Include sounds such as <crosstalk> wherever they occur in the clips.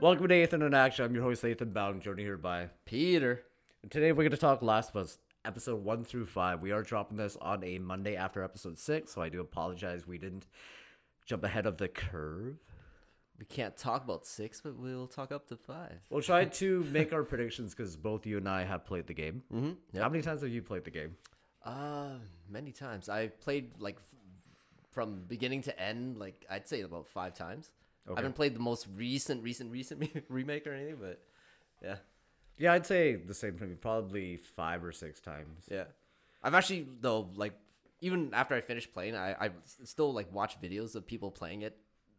Welcome to Ethan in Action. I'm your host, Ethan Bowden, joined here by Peter. And today we're going to talk Last of Us, episode 1 through 5. We are dropping this on a Monday after episode 6, so I do apologize we didn't jump ahead of the curve. We can't talk about six, but we'll talk up to five. We'll try <laughs> to make our predictions because both you and I have played the game. Mm-hmm. How many times have you played the game? Uh, many times. I played like f- from beginning to end. Like I'd say about five times. I haven't played the most recent, recent, recent <laughs> remake or anything, but yeah, Yeah, I'd say the same for me, probably five or six times. yeah. I've actually though like even after I finished playing, I I still like watch videos of people playing it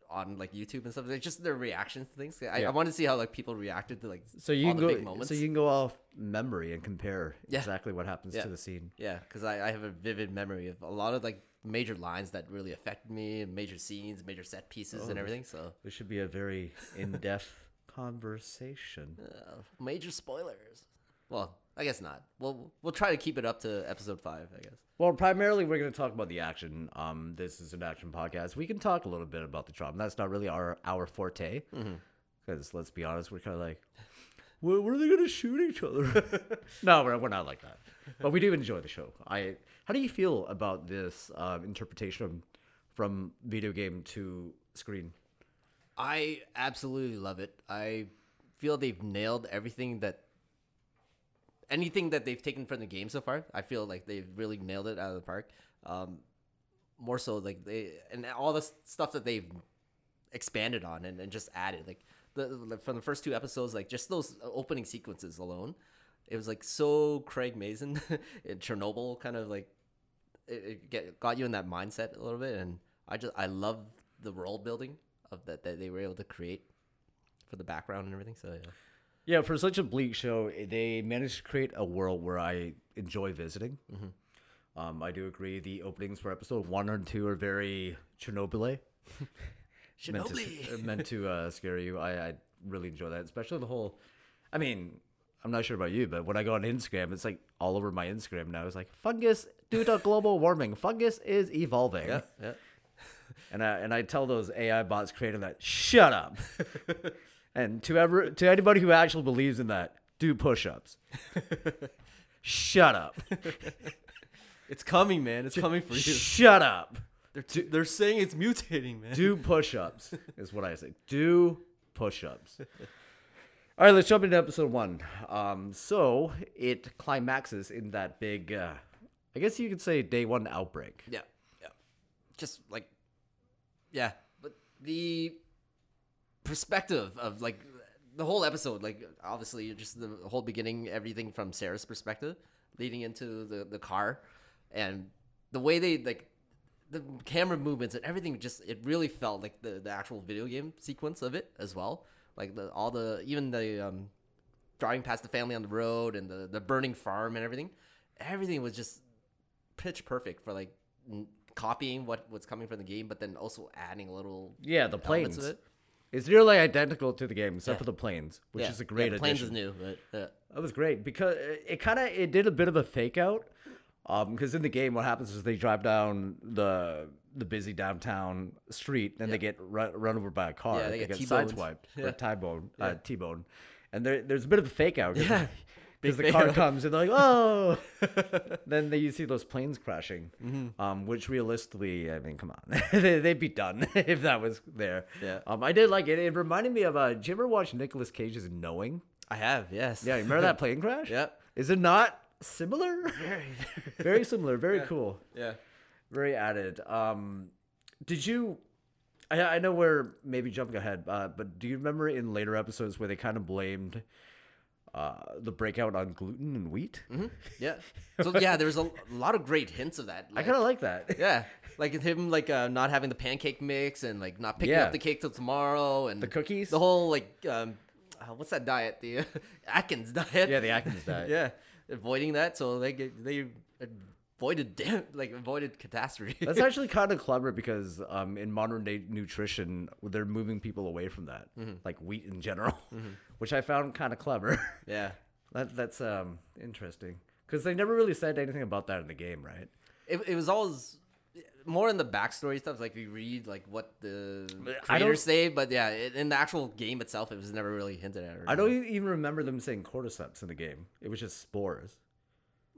on like YouTube and stuff. Like just their reactions to things. I, Yeah. I want to see how like people reacted to like So you all can the go. big moments. So you can go off memory and compare Yeah. exactly what happens Yeah. to the scene. Yeah, because I, I have a vivid memory of a lot of like major lines that really affected me, and major scenes, major set pieces, Oh. and everything. So This should be a very in-depth conversation. <laughs> uh, major spoilers. Well, I guess not. We'll we'll try to keep it up to episode five. I guess. Well, primarily we're going to talk about the action. Um, this is an action podcast. We can talk a little bit about the drama. That's not really our our forte. Because let's be honest, we're kind of like, where, when are they going to shoot each other? <laughs> no, we're, we're not like that. But we do enjoy the show. I. How do you feel about this uh, interpretation from video game to screen? I absolutely love it. I feel they've nailed everything that anything that they've taken from the game so far. I feel like they've really nailed it out of the park. Um, more so like they and all the stuff that they've expanded on and, and just added like the from the first two episodes like just those opening sequences alone it was like so craig mazin <laughs> in chernobyl kind of like it, it get, got you in that mindset a little bit and i just i love the world building of that that they were able to create for the background and everything so yeah Yeah, for such a bleak show, they managed to create a world where I enjoy visiting. Um, I do agree. The openings for episode one and two are very Chernobyl. <laughs> meant to, Chernobyl. meant to uh, scare you. I, I really enjoy that, especially the whole. I mean, I'm not sure about you, but when I go on Instagram, it's like all over my Instagram now. It's like fungus due to global warming. Fungus is evolving. yeah yeah <laughs> And I and I tell those AI bots creating that, shut up. <laughs> and to ever to anybody who actually believes in that, do push-ups. shut up. <laughs> it's coming man it's coming for you Shut up. they're, t- they're saying it's mutating man Do push-ups is what I say. Do push-ups. All right, let's jump into episode one. Um, so it climaxes in that big, uh, I guess you could say day one outbreak. Yeah, yeah. Just like, yeah. But the perspective of like the whole episode, like obviously just the whole beginning, everything from Sarah's perspective, leading into the the car, and the way they like the camera movements and everything. Just it really felt like the the actual video game sequence of it as well. Like the all the even the um driving past the family on the road and the the burning farm and everything. Everything was just pitch perfect for like n- copying what what's coming from the game, but then also adding a little Yeah, the planes. of it. It's nearly identical to the game except Yeah. for the planes, which Yeah, is a yeah, great the planes addition. is new, but yeah. That was great because it kind of it did a bit of a fake out. Um, because in the game, what happens is they drive down the the busy downtown street, and they get run, run over by a car. Yeah, they get get T-boned. sideswiped <laughs> Yeah. T-bone, uh, T-bone, and there, there's a bit of a fake out. Yeah. <laughs> because the car comes and they're like, oh. <laughs> then they, you see those planes crashing, Mm-hmm. um, which realistically, I mean, come on, they, they'd be done if that was there. Yeah. Um, I did like it. It reminded me of. Uh, did you ever watch Nicolas Cage's Knowing? I have, yes. Yeah, you remember that plane crash? Yeah. Is it not similar? Very, <laughs> Very similar. Very cool. yeah. Very added. Um, did you? I, I know we're maybe jumping ahead, uh, but do you remember in later episodes where they kind of blamed uh, the breakout on gluten and wheat? hmm <laughs> Yeah. So yeah, there's a, a lot of great hints of that. I kind of like that. yeah, <laughs> like him like uh, not having the pancake mix and like not picking Yeah. up the cake till tomorrow and The cookies? The whole like um, uh, what's that diet? The uh, Atkins diet. Yeah, the Atkins diet. yeah, avoiding that so they get, they avoided <laughs> damn like avoided catastrophe. That's <laughs> actually kind of clever because um, in modern day nutrition, they're moving people away from that, like wheat in general, <laughs> which I found kind of clever. yeah. that, that's um, interesting because they never really said anything about that in the game, right? It, it was always more in the backstory stuff. Like we read like what the I don't- creators say, but yeah, it, in the actual game itself, it was never really hinted at. Or I don't even remember them saying cordyceps in the game. It was just spores.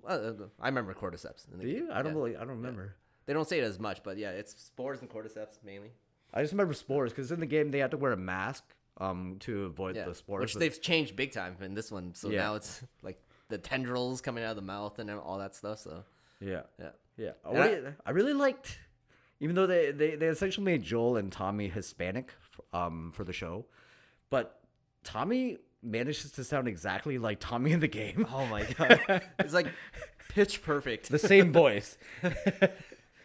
Well, uh, I remember cordyceps. In the Do you? game. I don't Yeah. really. I don't remember. They don't say it as much, but yeah, it's spores and cordyceps mainly. I just remember spores because in the game they had to wear a mask um to avoid Yeah, the spores. which but- they've changed big time in this one. So Yeah. now it's like the tendrils coming out of the mouth and all that stuff. So yeah. yeah, Yeah, I- I, really liked, even though they, they, they essentially made Joel and Tommy Hispanic, um, for the show, but Tommy manages to sound exactly like Tommy in the game. Oh my <laughs> god, it's like pitch perfect. The same <laughs> voice.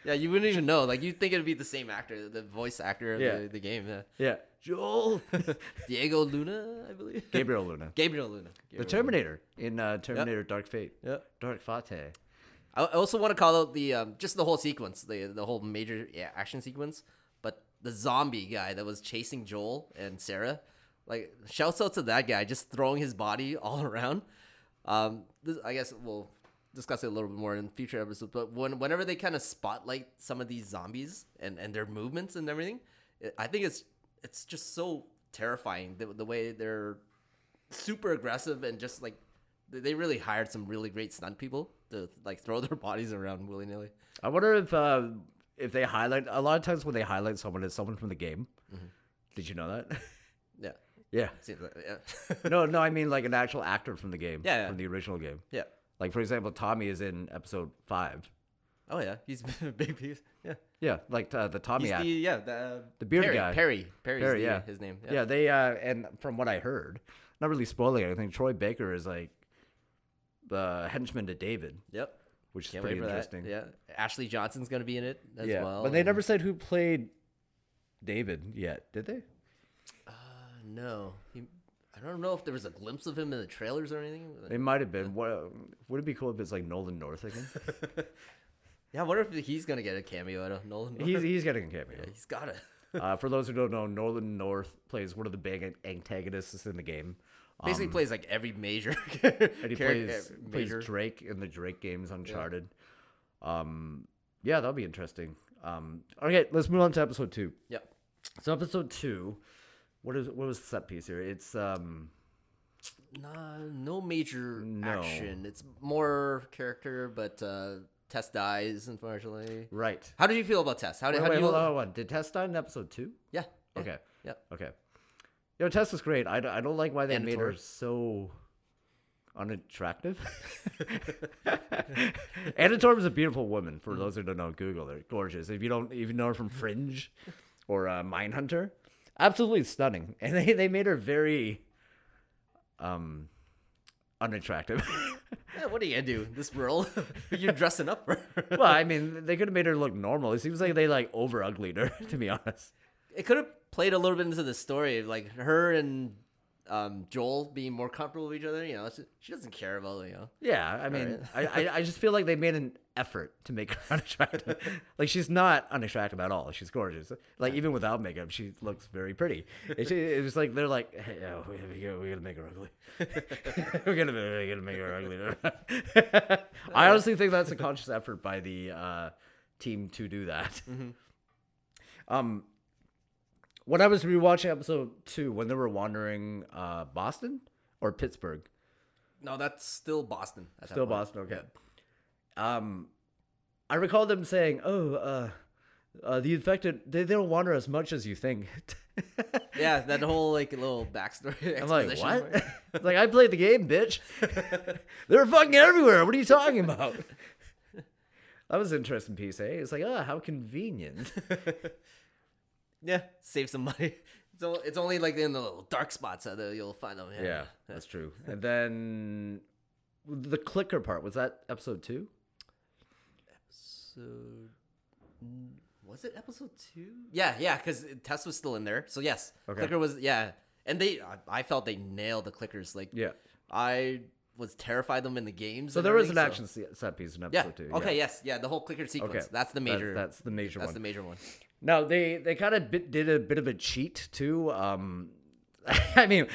Yeah, you wouldn't even know. Like you'd think it'd be the same actor, the voice actor of Yeah. the, the game. Yeah. yeah, Joel. <laughs> Diego Luna, I believe. Gabriel Luna, Gabriel Luna. the Gabriel Terminator in uh, Terminator Dark Fate. Yeah. Dark Fate. I also want to call out the um, just the whole sequence, the the whole major yeah, action sequence. But the zombie guy that was chasing Joel and Sarah, like shouts out to that guy just throwing his body <laughs> all around. Um, this, I guess we'll discuss it a little bit more in future episodes. But when whenever they kind of spotlight some of these zombies and and their movements and everything, it, I think it's it's just so terrifying the the way they're super aggressive and just like they really hired some really great stunt people to like throw <laughs> their bodies around willy nilly. I wonder if uh, if they highlight a lot of times when they highlight someone as someone from the game. Did you know that? <laughs> Yeah, yeah. like yeah, No, <laughs> no, I mean like an actual actor from the game. Yeah, yeah. From the original game. yeah. Like for example, Tommy is in episode five. Oh yeah, he's a big piece. Yeah, Yeah, like uh, the Tommy he's the yeah the The bearded Perry, guy. Perry Perry's Perry, the, yeah. his name. Yeah. they uh, and from what I heard, not really spoiling anything. Troy Baker is like the henchman to David, Yep. which is Can't pretty interesting. that. Yeah, Ashley Johnson's gonna be in it as Yeah, well. but they and- never said who played David yet, did they? Uh, no, he, I don't know if there was a glimpse of him in the trailers or anything. It might have been. What would it be cool if it's like Nolan North again? <laughs> Yeah, I wonder if he's gonna get a cameo out of Nolan. he's he's getting a cameo. yeah, he's got it. <laughs> Uh, for those who don't know, Nolan North plays one of the big antagonists in the game. Basically, plays like every major. <laughs> and he plays, uh, plays major. Drake in the Drake games, Uncharted. Um, yeah, that'll be interesting. Um, okay, let's move on to episode two. Yep. So episode two, what is what was the set piece here? It's um, Nah, no major No. action. It's more character, but uh, Tess dies unfortunately. right. How did you feel about Tess? How did, Wait, how wait, you? hold on, hold on. Did Tess die in episode two? Yeah. yeah, Okay. Yeah. Okay. Yo, Tess is great. I, don't- I don't like why they made her so unattractive. <laughs> Anna Torv is a beautiful woman. Mm. For those who don't know, Google her. Gorgeous. If you don't even know her from Fringe or uh, Mindhunter, absolutely stunning. And they, they made her very um unattractive. <laughs> Yeah, what are you gonna do? This world? <laughs> You're dressing up for. well, I mean, they could have made her look normal. It seems like they like over uglied her, to be honest. it could have played a little bit into the story, like her and um, Joel being more comfortable with each other. You know, she, she doesn't care about you know. Yeah, I mean, I, I I just feel like they made an effort to make her <laughs> unattractive. like she's not unattractive at all. She's gorgeous. Like even without makeup, she looks very pretty. It's, it was like they're like, hey, oh, we, we, gotta, we gotta make her ugly. <laughs> we're gonna we're gonna make her ugly. <laughs> I honestly think that's a conscious effort by the uh, team to do that. Um, when I was rewatching episode two, when they were wandering uh, Boston or Pittsburgh, No, that's still Boston. at Still. Boston, okay. Um, I recall them saying, "Oh, uh, uh, the infected they, they don't wander as much as you think." <laughs> Yeah, that whole like little backstory. <laughs> I'm like, what? <laughs> It's like I played the game, bitch. They're fucking everywhere. What are you talking about? that was an interesting piece, eh? It's like, ah, how convenient. Yeah, save some money. <laughs> It's, o- it's only like in the little dark spots that uh, you'll find them. Yeah. yeah, that's true. And then the clicker part was that episode two? So mm, was it episode two? Yeah, yeah, because Tess was still in there. So yes, Okay. clicker was yeah, and they I- felt they nailed the clickers. Like Yeah. I was terrified of them in the games. So there was an everything, action set piece in Yeah. episode two. Okay. Yes. Yeah. The whole clicker sequence. Okay. That's the major. that's the major that's one. the major one. Now they they kind of bit, did a bit of a cheat too. Um, <laughs> I mean,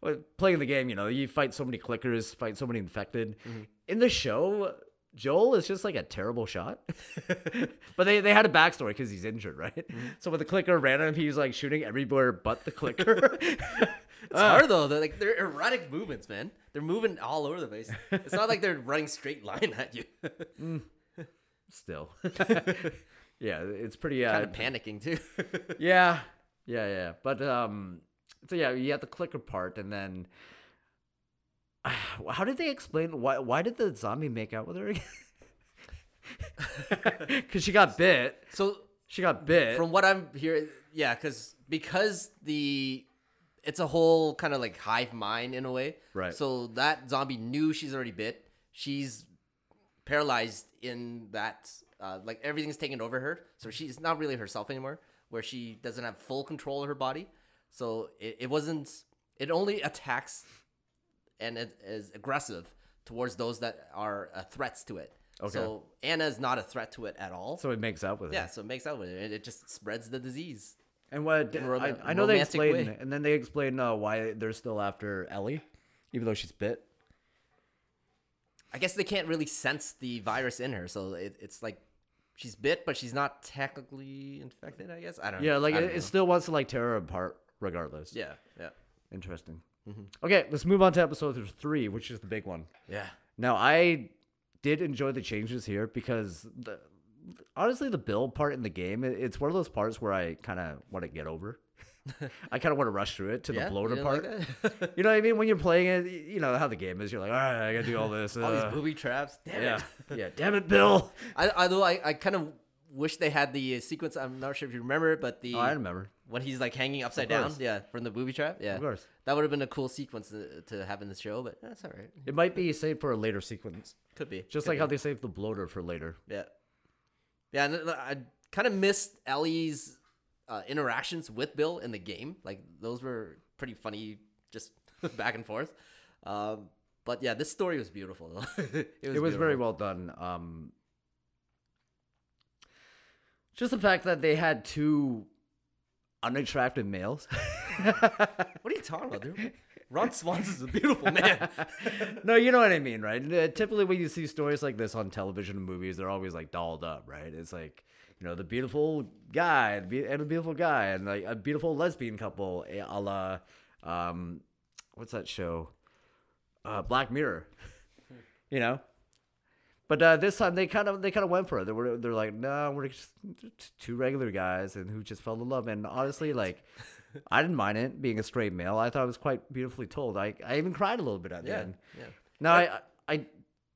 <laughs> playing the game, you know, you fight so many clickers, fight so many infected. Mm-hmm. In the show, Joel is just like a terrible shot. <laughs> but they, they had a backstory because he's injured, right? Mm-hmm. So when the clicker ran at him, he was like shooting everywhere but the clicker. It's hard though. They're like they're erratic movements, man. They're moving all over the place. It's not like they're running straight line at you. Still. Yeah, it's pretty. Uh, kind of panicking too. <laughs> Yeah, yeah, yeah. But um, so yeah, you have the clicker part, and then <sighs> how did they explain why? Why did the zombie make out with her? Because <laughs> she got bit. so She got bit. from what I'm hearing, yeah, because because the it's a whole kind of like hive mind in a way. Right. So that zombie knew she's already bit. She's paralyzed in that uh, like everything's taken over her, so she's not really herself anymore. Where she doesn't have full control of her body, so it, it wasn't. It only attacks and it is aggressive towards those that are uh, threats to it. Okay. So Anna is not a threat to it at all. so it makes out with it. Yeah, so it makes out with it, and it just spreads the disease. And what In a rom- I, I know they explain, way. and then they explain uh, why they're still after Ellie, even though she's bit. I guess they can't really sense the virus in her, so it, it's like she's bit, but she's not technically infected. I guess I don't. Yeah, like I it, don't it know. still wants to like tear her apart regardless. Yeah, yeah, Interesting. Mm-hmm. Okay, let's move on to episode three, which is the big one. yeah. Now, I did enjoy the changes here because the, honestly, the Bill part in the game, it- it's one of those parts where I kind of want to get over. <laughs> I kind of want to rush through it to Yeah? the bloater part. like <laughs> you know what I mean? When you're playing it, you know how the game is. You're like, all right, I gotta do all this. All uh, these booby traps. Damn yeah, it. yeah. Damn it, Bill. I, although I, I kind of wish they had the uh, sequence. I'm not sure if you remember it, but the Oh, I remember. when he's like hanging upside down, yeah, from the booby trap. Yeah, Of course. that would have been a cool sequence to, to have in the show, but that's all right. It might be saved for a later sequence, Could be just Could like be. how they saved the bloater for later. Yeah. Yeah, and uh, I kind of missed Ellie's uh, interactions with Bill in the game. Like those were pretty funny, just <laughs> back and forth. Um, but yeah, this story was beautiful. <laughs> It was, it was very well done. Um, just the fact that they had two unattractive males. <laughs> What are you talking about, dude? Ron Swanson's a beautiful man. no, you know what I mean, right? Uh, typically, when you see stories like this on television and movies, they're always like dolled up, right? It's like you know the beautiful guy and a beautiful guy and like a beautiful lesbian couple, eh, a la um, what's that show? Uh, Black Mirror. <laughs> you know. But uh, this time they kind of they kind of went for it. They were they're like, no, we're just two regular guys and who just fell in love. And honestly, like, I didn't mind it being a straight male. I thought it was quite beautifully told. I I even cried a little bit at the yeah, end. yeah. Now I I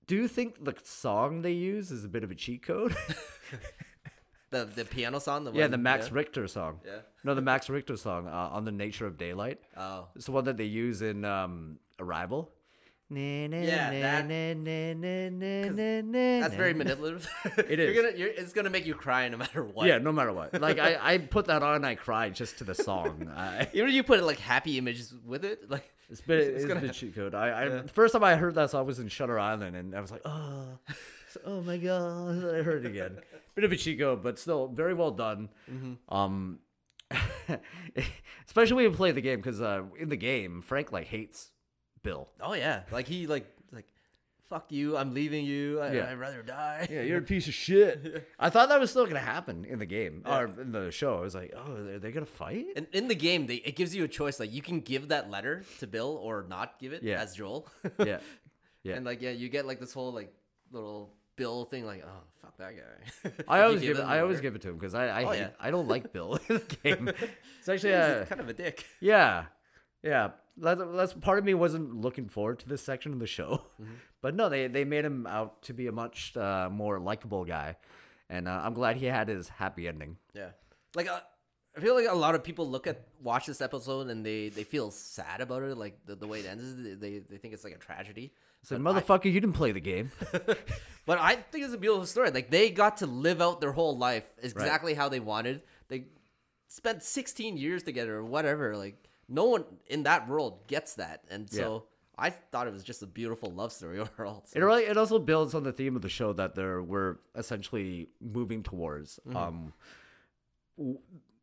do think the song they use is a bit of a cheat code. <laughs> <laughs> The the piano song. The yeah, one, the Max yeah? Richter song. Yeah. No, the Max Richter song uh, on the nature of daylight. Oh. It's the one that they use in um, Arrival. Yeah, that- That's very manipulative. <laughs> <laughs> It You're gonna, you're, it's gonna make you cry no matter what. Yeah, no matter what. Like I, I put that on and I cried just to the song. <laughs> I, Even if you put like happy images with it, like it's been It's- it's, it's gonna- a cheat code. I, I Yeah. the first time I heard that song was in Shutter Island, and I was like, oh, oh my god, <laughs> I heard it again. Bit of a cheat code, but still very well done. Mm-hmm. Um, <laughs> especially when you play the game, because uh, in the game, Frank like hates Bill. oh yeah, like he like like fuck you, I'm leaving you. I, Yeah. I'd rather die. Yeah, you're a piece of shit. <laughs> I thought that was still gonna happen in the game or in the show. I was like, oh, are they gonna fight? And in the game, they it gives you a choice. Like you can give that letter to Bill or not give it Yeah. as Joel. Yeah, yeah. And like yeah, you get like this whole like little Bill thing. Like oh fuck that guy. <laughs> I always give it. I always give it to him because I I, Oh, hate, yeah. I don't like Bill in the <laughs> game. It's actually uh, kind of a dick. yeah, yeah. That's, that's part of me wasn't looking forward to this section of the show, Mm-hmm. <laughs> but no, they they made him out to be a much uh, more likable guy, and uh, I'm glad he had his happy ending. Yeah, like uh, I feel like a lot of people look at watch this episode and they they feel sad about it. Like the, the way it ends, they they think it's like a tragedy. So But I- motherfucker, you didn't play the game. <laughs> But I think it's a beautiful story. Like they got to live out their whole life exactly how they wanted. They spent 16 years together or whatever. Like no one in that world gets that, and so I thought it was just a beautiful love story <laughs> overall. It really it also builds on the theme of the show that there we're essentially moving towards. Mm-hmm. Um,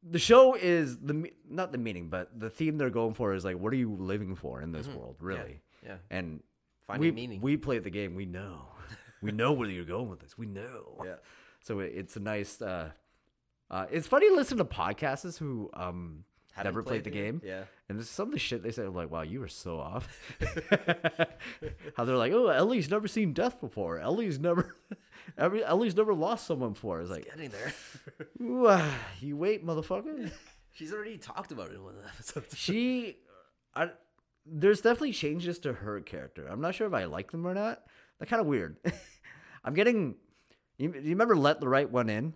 the show is the not the meaning, but the theme they're going for is like, what are you living for in this world, really? Mm-hmm. yeah. And Finding we meaning. we played the game, we know. <laughs> we know where you're going with this. We know. Yeah. So it, it's a nice. Uh, uh, it's funny to listen to podcasters who um Haven't never played, the game. Yeah. And there's some of the shit they say, I'm like, wow, you were so off. <laughs> How they're like, oh, Ellie's never seen death before. Ellie's never, <laughs> Ellie- Ellie's never lost someone before. It's like, Getting there. <laughs> ooh, ah, you wait, motherfucker. She's already talked about it in one of the episodes. she, I, there's definitely changes to her character. I'm not sure if I like them or not. They're kind of weird. I'm getting, you, you remember Let the Right One In?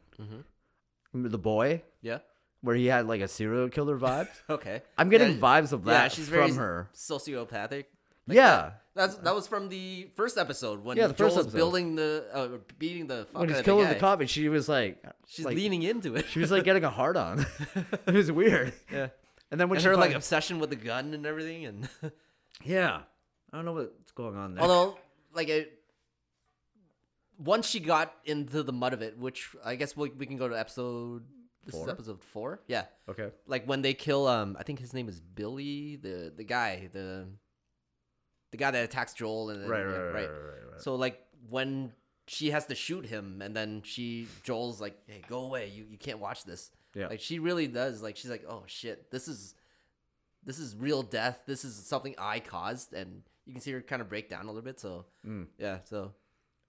Remember the boy Yeah. Where he had like a serial killer vibe? <laughs> Okay. I'm getting Yeah, vibes of that Yeah, that she's from very her. sociopathic. yeah. That's that was from the first episode when Yeah, the first Joel's episode. building the uh, beating the fuck when he's killing the, the cop, and she was like, She's like, leaning into it. she was like getting a hard on. <laughs> <laughs> it was weird. yeah. And then when And she her like obsession with the gun and everything, and yeah, I don't know what's going on there. although like it, once she got into the mud of it, which I guess we, we can go to episode. This Four? is episode four. Yeah, okay, like when they kill um, I think his name is Billy, the the guy, the the guy that attacks Joel, and then, right, yeah, right, right, right, right, right. So like when she has to shoot him, and then she Joel's like, "Hey, go away! You you can't watch this." Yeah. Like she really does. Like she's like, "Oh shit, this is this is real death. This is something I caused," and you can see her kind of break down a little bit. So Mm. yeah, so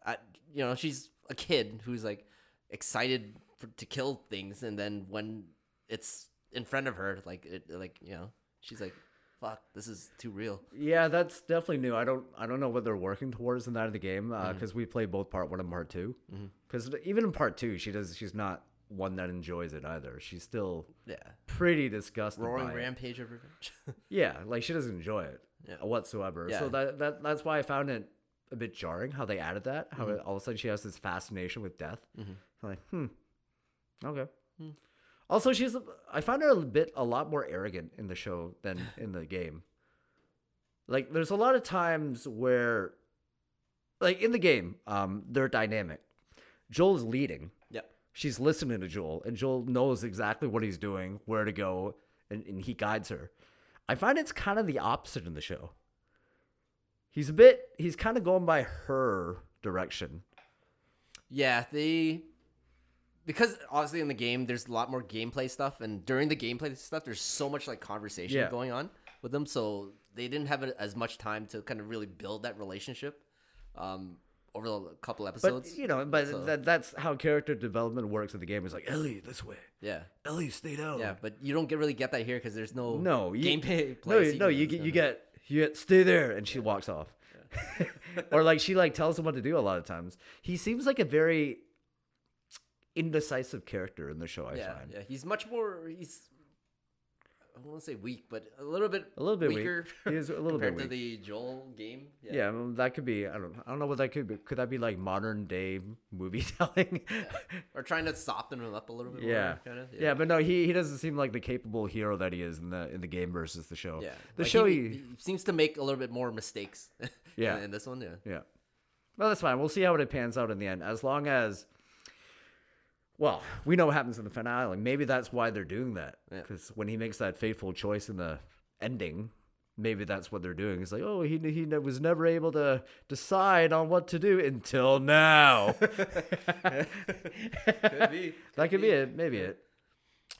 I you know she's a kid who's like excited for, to kill things, and then when it's in front of her, like it like you know she's like, "Fuck, this is too real." Yeah, that's definitely new. I don't I don't know what they're working towards in that of the game Mm-hmm. because we play both part one and part 2 Because even in part two, she does she's not one that enjoys it either. She's still Yeah, pretty disgusted. roaring rampage of revenge. <laughs> Yeah, like she doesn't enjoy it Yeah. whatsoever. Yeah. So that, that that's why I found it a bit jarring how they added that. How Mm-hmm. it, all of a sudden she has this fascination with death. I'm like, hmm, okay. Hmm. Also, she's I found her a bit a lot more arrogant in the show than <laughs> in the game. Like, there's a lot of times where, like in the game, um, they're dynamic. Joel is leading yep. she's listening to Joel, and Joel knows exactly what he's doing, where to go, and, and he guides her. I find it's kind of the opposite in the show. He's a bit, he's kind of going by her direction. Yeah, they because obviously in the game there's a lot more gameplay stuff, and during the gameplay stuff there's so much like conversation Yeah. going on with them, so they didn't have as much time to kind of really build that relationship um, over the couple episodes. But you know, but So- that, that's how character development works in the game. It's like Ellie this way, yeah, Ellie stay down. yeah, but you don't get really get that here because there's no no, you, gameplay. <laughs> No, you- no, you sequence. get you get you get stay there, and she walks off. <laughs> or like she like tells him what to do a lot of times. He seems like a very indecisive character in the show. I yeah, find. yeah, he's much more. He's I want to say weak, but a little bit A little bit weak. weaker. He is a little bit compared to the Joel game. Yeah, well, that could be. I don't. I don't know what that could be. Could that be like modern day movie <laughs> telling? or trying to soften him up a little bit. yeah. more, kind of. yeah, but no, he, he doesn't seem like the capable hero that he is in the in the game versus the show. Yeah, the Like, show. He, He, he seems to make a little bit more mistakes. <laughs> Yeah. in, in this one, yeah. yeah. Well, that's fine. We'll see how it pans out in the end. As long as, well, we know what happens in the finale. Maybe that's why they're doing that. Yeah. Because when he makes that fateful choice in the ending, maybe that's what they're doing. It's like, oh, he he was never able to decide on what to do until now. <laughs> <laughs> Could be. That could be it. Maybe it.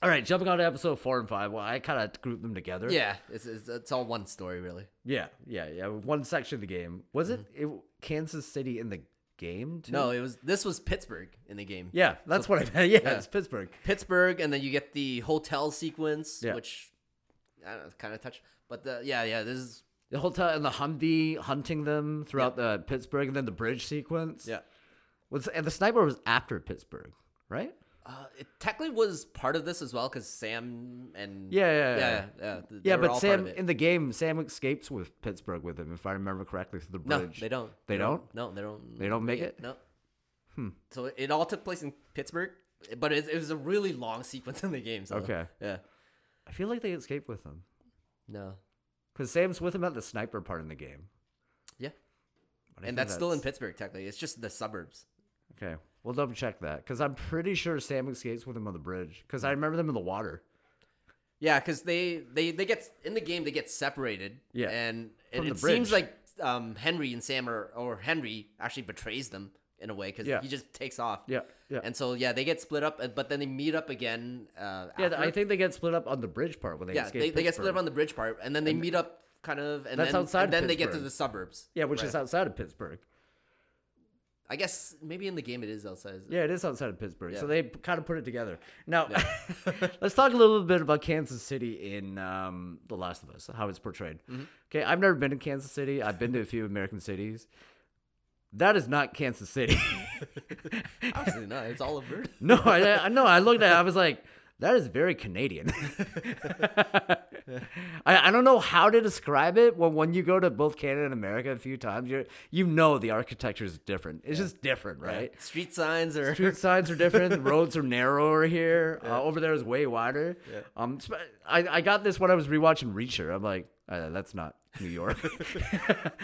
All right, jumping on to episode four and five. Well, I kind of grouped them together. Yeah, it's, it's it's all one story really. yeah, yeah, yeah. One section of the game was it, mm-hmm. it Kansas City in the game? Too? No, it was this was Pittsburgh in the game. Yeah, that's what I meant. <laughs> Yeah, Yeah. it's Pittsburgh. Pittsburgh, and then you get the hotel sequence, Yeah. which I don't know, kind of touch. But the, yeah, yeah, this is The hotel and the Humvee hunting them throughout the Pittsburgh, and then the bridge sequence. yeah. was and the sniper was after Pittsburgh, right? Uh, it technically was part of this as well because Sam and Yeah, yeah, yeah. yeah, yeah, Yeah, but Sam in the game, Sam escapes with Pittsburgh with him, if I remember correctly, through the bridge. no, they don't. They don't? No, they don't. They don't make it? No. Hmm. So it all took place in Pittsburgh, but it, it was a really long sequence in the game. So Okay. yeah, I feel like they escaped with him no, because Sam's with him at the sniper part in the game. yeah, and think that's, still in Pittsburgh technically. It's just the suburbs. Okay, we'll double check that because I'm pretty sure Sam escapes with him on the bridge because I remember them in the water. Yeah, because they, they they get in the game they get separated. Yeah, and it, it seems like um, Henry and Sam are or Henry actually betrays them in a way because Yeah. he just takes off. Yeah, yeah. And so yeah, they get split up, but then they meet up again. Uh, Yeah, after. I think they get split up on the bridge part when they yeah, escape. they, they get split up on the bridge part, and then they meet up kind of, and That's then, outside and then they get to the suburbs. Yeah, which Right. is outside of Pittsburgh. I guess maybe in the game it is outside. Yeah, it is outside of Pittsburgh. So they kind of put it together. Now, <laughs> let's talk a little bit about Kansas City in um, The Last of Us, how it's portrayed. Mm-hmm. Okay, I've never been to Kansas City. I've been to a few American cities. That is not Kansas City. <laughs> Absolutely not. It's all over. <laughs> no, I, I know. I looked at it. I was like, that is very Canadian. <laughs> I, I don't know how to describe it. When when you go to both Canada and America a few times, you you know the architecture is different. It's just different, right? Street signs are. Street signs are different. <laughs> Roads are narrower here. Uh, over there is way wider. Um, I, I got this when I was rewatching Reacher. I'm like, uh, that's not New York. <laughs>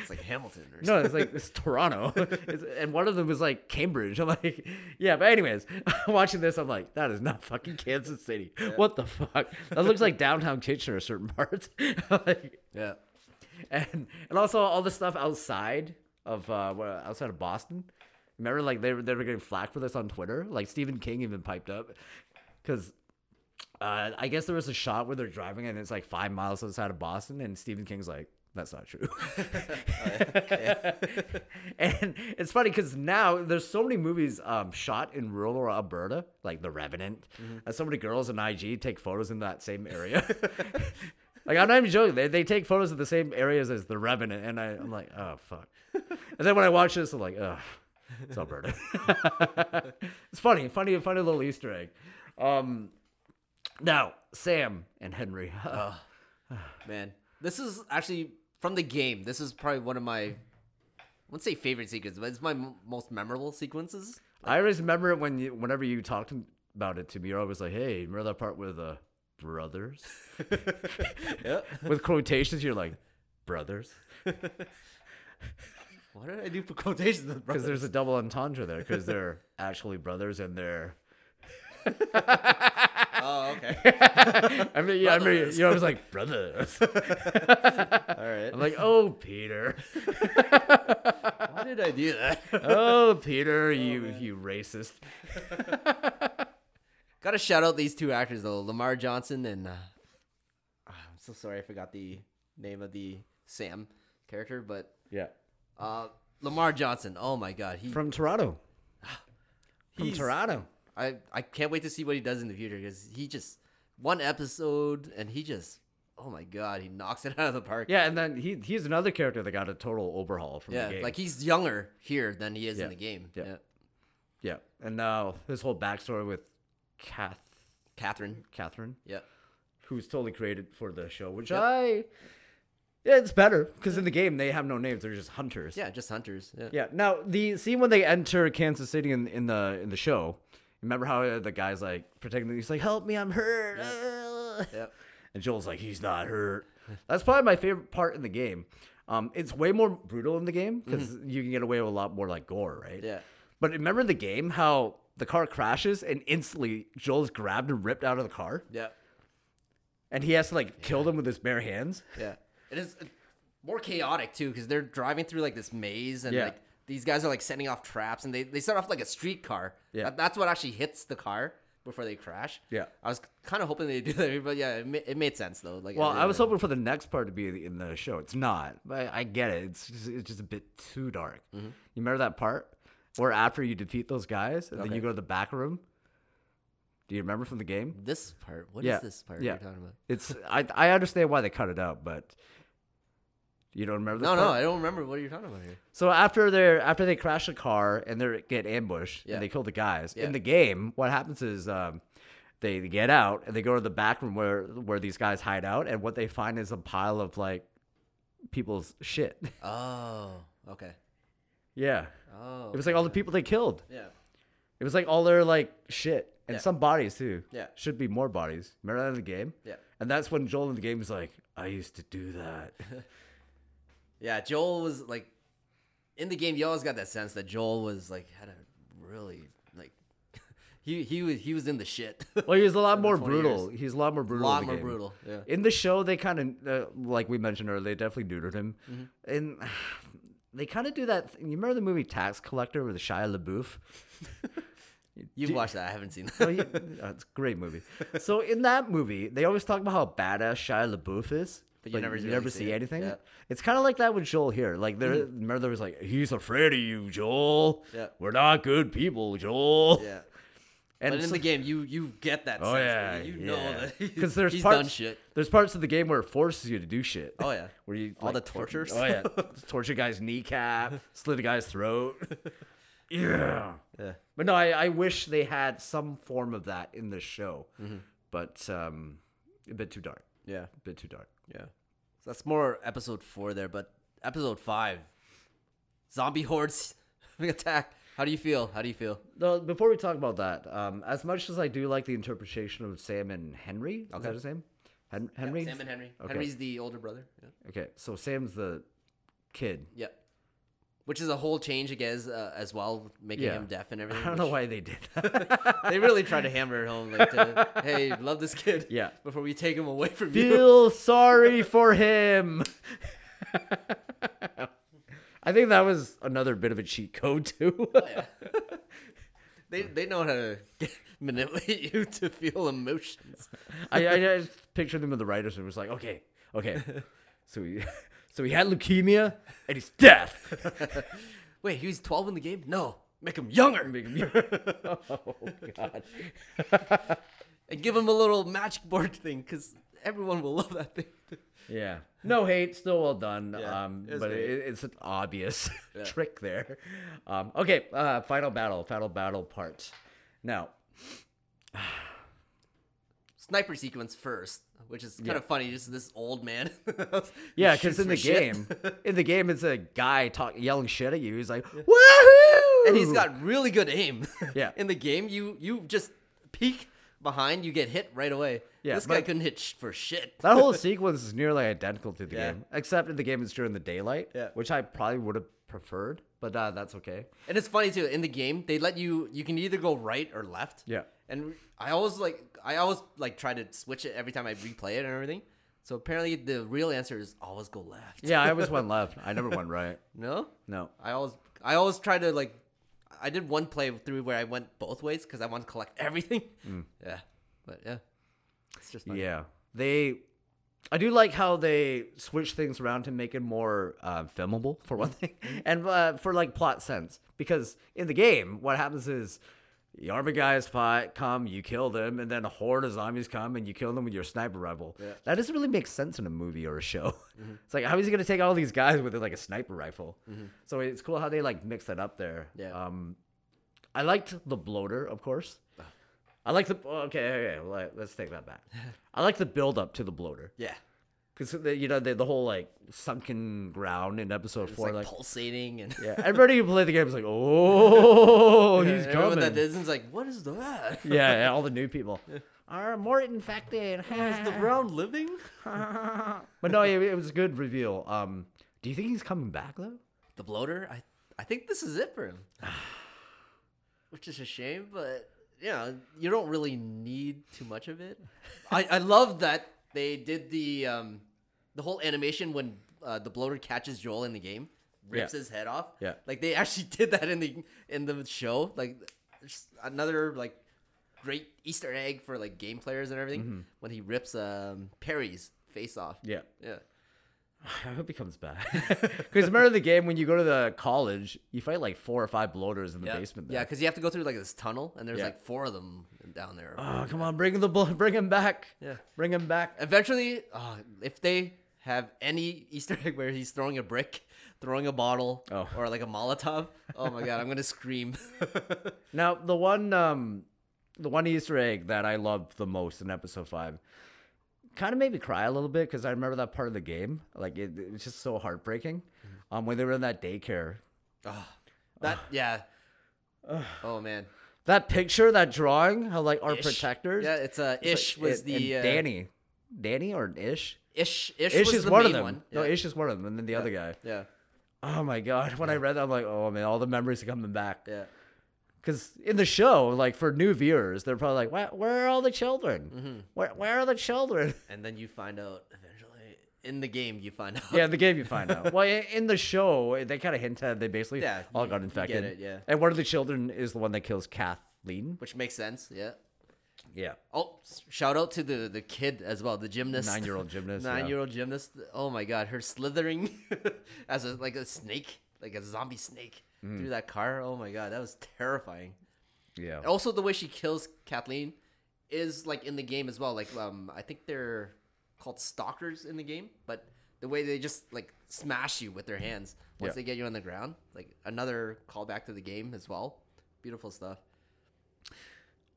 It's like Hamilton or no, it's like it's Toronto, <laughs> it's, and one of them was like Cambridge. I'm like, yeah. But anyways, <laughs> watching this, I'm like, that is not fucking Kansas City. What the fuck? That looks like downtown Kitchener, certain parts. like, Yeah. and and also all the stuff outside of uh outside of Boston. Remember, like they were they were getting flack for this on Twitter. Like Stephen King even piped up because uh, I guess there was a shot where they're driving and it's like five miles outside of Boston, and Stephen King's like, "That's not true." <laughs> <laughs> and it's funny because now there's so many movies um, shot in rural Alberta, like The Revenant, and so many girls in IG take photos in that same area. <laughs> like I'm not even joking; they, they take photos of the same areas as The Revenant, and I, I'm like, "Oh fuck." And then when I watch this, I'm like, oh, It's Alberta. it's funny, funny, funny little Easter egg. Um, now Sam and Henry. Man, this is actually from the game. This is probably one of my, I wouldn't say favorite sequences, but it's my m- most memorable sequences. I always remember it when you, whenever you talked about it to me, you're always like, "Hey, remember that part with the brothers?" <laughs> Yeah. with quotations, you're like, "Brothers," <laughs> What did I do for quotations? because there's a double entendre there. Because they're actually brothers and they're. <laughs> Oh, okay. <laughs> I mean, yeah, I mean, you, know, I was like brothers. <laughs> All right. I'm like, "Oh, Peter." <laughs> Why did I do that? Oh, Peter, you you racist. Gotta shout out these two actors though, Lamar Johnson and uh, I'm so sorry I forgot the name of the Sam character, but Yeah. uh, Lamar Johnson. Oh my God, he From Toronto. <gasps> From Toronto. I I can't wait to see what he does in the future because he just one episode and he just oh my God, he knocks it <laughs> out of the park. Yeah, and then he he's another character that got a total overhaul from Yeah, the game. like he's younger here than he is Yeah, in the game. yeah. Yeah. yeah, and now his whole backstory with Kath, Catherine. Catherine, Yeah. who's totally created for the show, which Yep. I, yeah, it's better because in the game they have no names; they're just hunters. Yeah, just hunters. Yeah. Yeah. Now the scene when they enter Kansas City in, in the in the show, remember how uh, the guy's like protecting? The he's like, "Help me, I'm hurt." Ah." <laughs> Yeah. And Joel's like, he's not hurt. That's probably my favorite part in the game. Um, it's way more brutal in the game because you can get away with a lot more like gore, right? Mm-hmm. Yeah. But remember the game how the car crashes and instantly Joel's grabbed and ripped out of the car, Yeah. and he has to like kill them with his bare hands. Yeah. It is uh, more chaotic too because they're driving through like this maze and Yeah. like these guys are like setting off traps and they, they start off like a streetcar. Yeah. That- that's what actually hits the car before they crash. Yeah. I was kind of hoping they'd do that, but yeah, it, ma- it made sense though. Like, Well, it- I was hoping for the next part to be in the show. It's not. But I get it. It's just, it's just a bit too dark. Mm-hmm. You remember that part where after you defeat those guys and then you go to the back room? Do you remember from the game? this part. What is Yeah, this part yeah. you're talking about? It's I I understand why they cut it out, but you don't remember this No, no. I don't remember what are you're talking about here. So after they're after they crash the car and they get ambushed Yeah. and they kill the guys Yeah. in the game, what happens is um, they get out and they go to the back room where where these guys hide out, and what they find is a pile of like people's shit. <laughs> Oh, okay. yeah, Oh, it was like all the people they killed. yeah. It was like all their like shit and Yeah. some bodies too. Yeah. should be more bodies. Remember that in the game? Yeah. And that's when Joel in the game is like, I used to do that. <laughs> Yeah, Joel was like in the game. You always got that sense that Joel was like had a really like <laughs> he he was he was in the shit. <laughs> Well, he was a lot more 20 brutal. He's a lot more a brutal. in lot the more game. brutal. Yeah. In the show, they kind of, uh, like we mentioned earlier, they definitely neutered him. Mm-hmm. And <sighs> they kind of do that. Thing. You remember the movie Tax Collector with Shia LaBeouf? <laughs> You've watched that. I haven't seen that. Oh, it's a great movie. So in that movie, they always talk about how badass Shia LaBeouf is. But you never you really never see see anything. Yeah. It's kind of like that with Joel here. Like there, remember there was like, he's afraid of you, Joel. Yeah. We're not good people, Joel. yeah. <laughs> And But in so- the game, you you get that. Oh sense yeah, you know that <laughs> because there's he's parts, done shit. There's parts of the game where it forces you to do shit. Oh yeah. <laughs> where you All the tortures. Oh yeah, torture guy's kneecap, slit a guy's throat. yeah. Yeah. But no, I, I wish they had some form of that in the show, Mm-hmm. but um, a bit too dark. Yeah. A bit too dark. Yeah. So that's more episode four there, but episode five, zombie hordes <laughs> attack. How do you feel? How do you feel? No, before we talk about that, um, as much as I do like the interpretation of Sam and Henry, is Okay. that his name? Hen- Henry. Sam and Henry. Okay. Henry's the older brother. Yeah. Okay, so Sam's the kid. Yeah. Which is a whole change again uh, as well, making Yeah. him deaf and everything. I don't know why they did that. <laughs> they really tried to hammer it home, like, to, <laughs> hey, love this kid. Yeah. Before we take him away from you. Feel <laughs> sorry for him. I think that was another bit of a cheat code too. They they know how to get, manipulate you to feel emotions. I, I just pictured them in the writers room. It was like, okay, okay. So he, so he had leukemia and he's deaf. <laughs> Wait, he was 12 in the game? No, make him younger. Make him- younger. <laughs> oh god. And give him a little magic board thing, because everyone will love that thing. Yeah. No hate, still well done. Yeah, um, it but it, it's an obvious <laughs> Yeah. trick there. Um, okay, uh, final battle, final battle part. Now, Sniper sequence first, which is kind Yeah. of funny. Just this old man. <laughs> yeah, because in the shit. game, in the game, it's a guy talk yelling shit at you. He's like, "Woohoo!" and he's got really good aim. <laughs> Yeah. in the game, you you just peek behind, you get hit right away. Yeah, this guy couldn't hit sh- for shit. that whole <laughs> sequence is nearly identical to the Yeah. game, except in the game it's during the daylight, Yeah. which I probably would have preferred, but uh, that's okay. And it's funny too. In the game, they let you you can either go right or left. Yeah. And I always like I always like try to switch it every time I replay it and everything. So apparently the real answer is always go left. Yeah, I always <laughs> went left. I never went right. No? No. I always I always try to like I did one play through where I went both ways because I wanted to collect everything. <laughs> Yeah. But yeah. It's just. Yeah, they. I do like how they switch things around to make it more uh, filmable, for one <laughs> thing, and uh, for like plot sense. Because in the game, what happens is the army guys fight, come, you kill them, and then a horde of zombies come and you kill them with your sniper rifle. Yeah. That doesn't really make sense in a movie or a show. <laughs> Mm-hmm. It's like how is he gonna take all these guys with like a sniper rifle? Mm-hmm. So it's cool how they like mix that up there. Yeah. Um, I liked the bloater, of course. Ah. I like the oh, okay. Okay, let- let's take that back. <laughs> I like the build up to the bloater Yeah. Because you know the, the whole like sunken ground in episode four. like, Like, pulsating and yeah, everybody who played the game is like, oh, <laughs> Yeah, he's coming. that isn't like, what is that? <laughs> yeah, yeah, all the new people <laughs> are more infected. Is the ground living? but no, it, it was a good reveal. Um, do you think he's coming back though? The bloater, I I think this is it for him. <sighs> Which is a shame, but you know, you don't really need too much of it. I, I love that they did the um the whole animation when uh, the bloater catches Joel in the game, rips Yeah. his head off. Yeah. Like they actually <laughs> did that in the in the show. Like another like great Easter egg for like game players and everything when he rips um Perry's face off. Yeah. Yeah. <sighs> I hope he comes back. <laughs> Because remember the game when you go to the college, you fight like four or five bloaters in the Yeah, basement. yeah, There. because you have to go through like this tunnel, and there's Yeah. like four of them down there. Oh, come on, bring the blo- bring him back. Yeah. bring him back. Eventually, uh, if they have any Easter egg where he's throwing a brick, throwing a bottle, Oh. or like a Molotov, oh my god, I'm gonna scream. <laughs> Now the one um the one Easter egg that I loved the most in episode five kind of made me cry a little bit because I remember that part of the game. Like it, it was just so heartbreaking. Um when they were in that daycare. that yeah. oh man, That picture, that drawing, how like our Ish. protectors. Yeah, it's uh, It's Ish like- was and- the uh, Danny. Danny or Ish? Ish Ish, Ish was is the one of them. one. No, yeah. Ish is one of them, and then the other guy. Yeah, Oh my god! When I read that, I'm like, oh man, all the memories are coming back. yeah. Because in the show, like for new viewers, they're probably like, where, where are all the children? Mm-hmm. Where, where are the children? <laughs> And then you find out eventually in the game you find out. Yeah, in the game you <laughs> find out. Well, in the show, they kind of hint at they basically Yeah, all got infected. it, yeah. And one of the children is the one that kills Kathleen. which makes sense. Yeah. Yeah. Oh, shout out to the the kid as well, the gymnast, Nine-year-old gymnast, <laughs> nine year old gymnast. Oh my god, her slithering <laughs> as a like a snake, like a zombie snake Mm. through that car. Oh my god, that was terrifying. Yeah. Also, the way she kills Kathleen is like in the game as well. Like um, I think they're called stalkers in the game, but the way they just like smash you with their hands once Yeah. they get you on the ground, like another callback to the game as well. Beautiful stuff.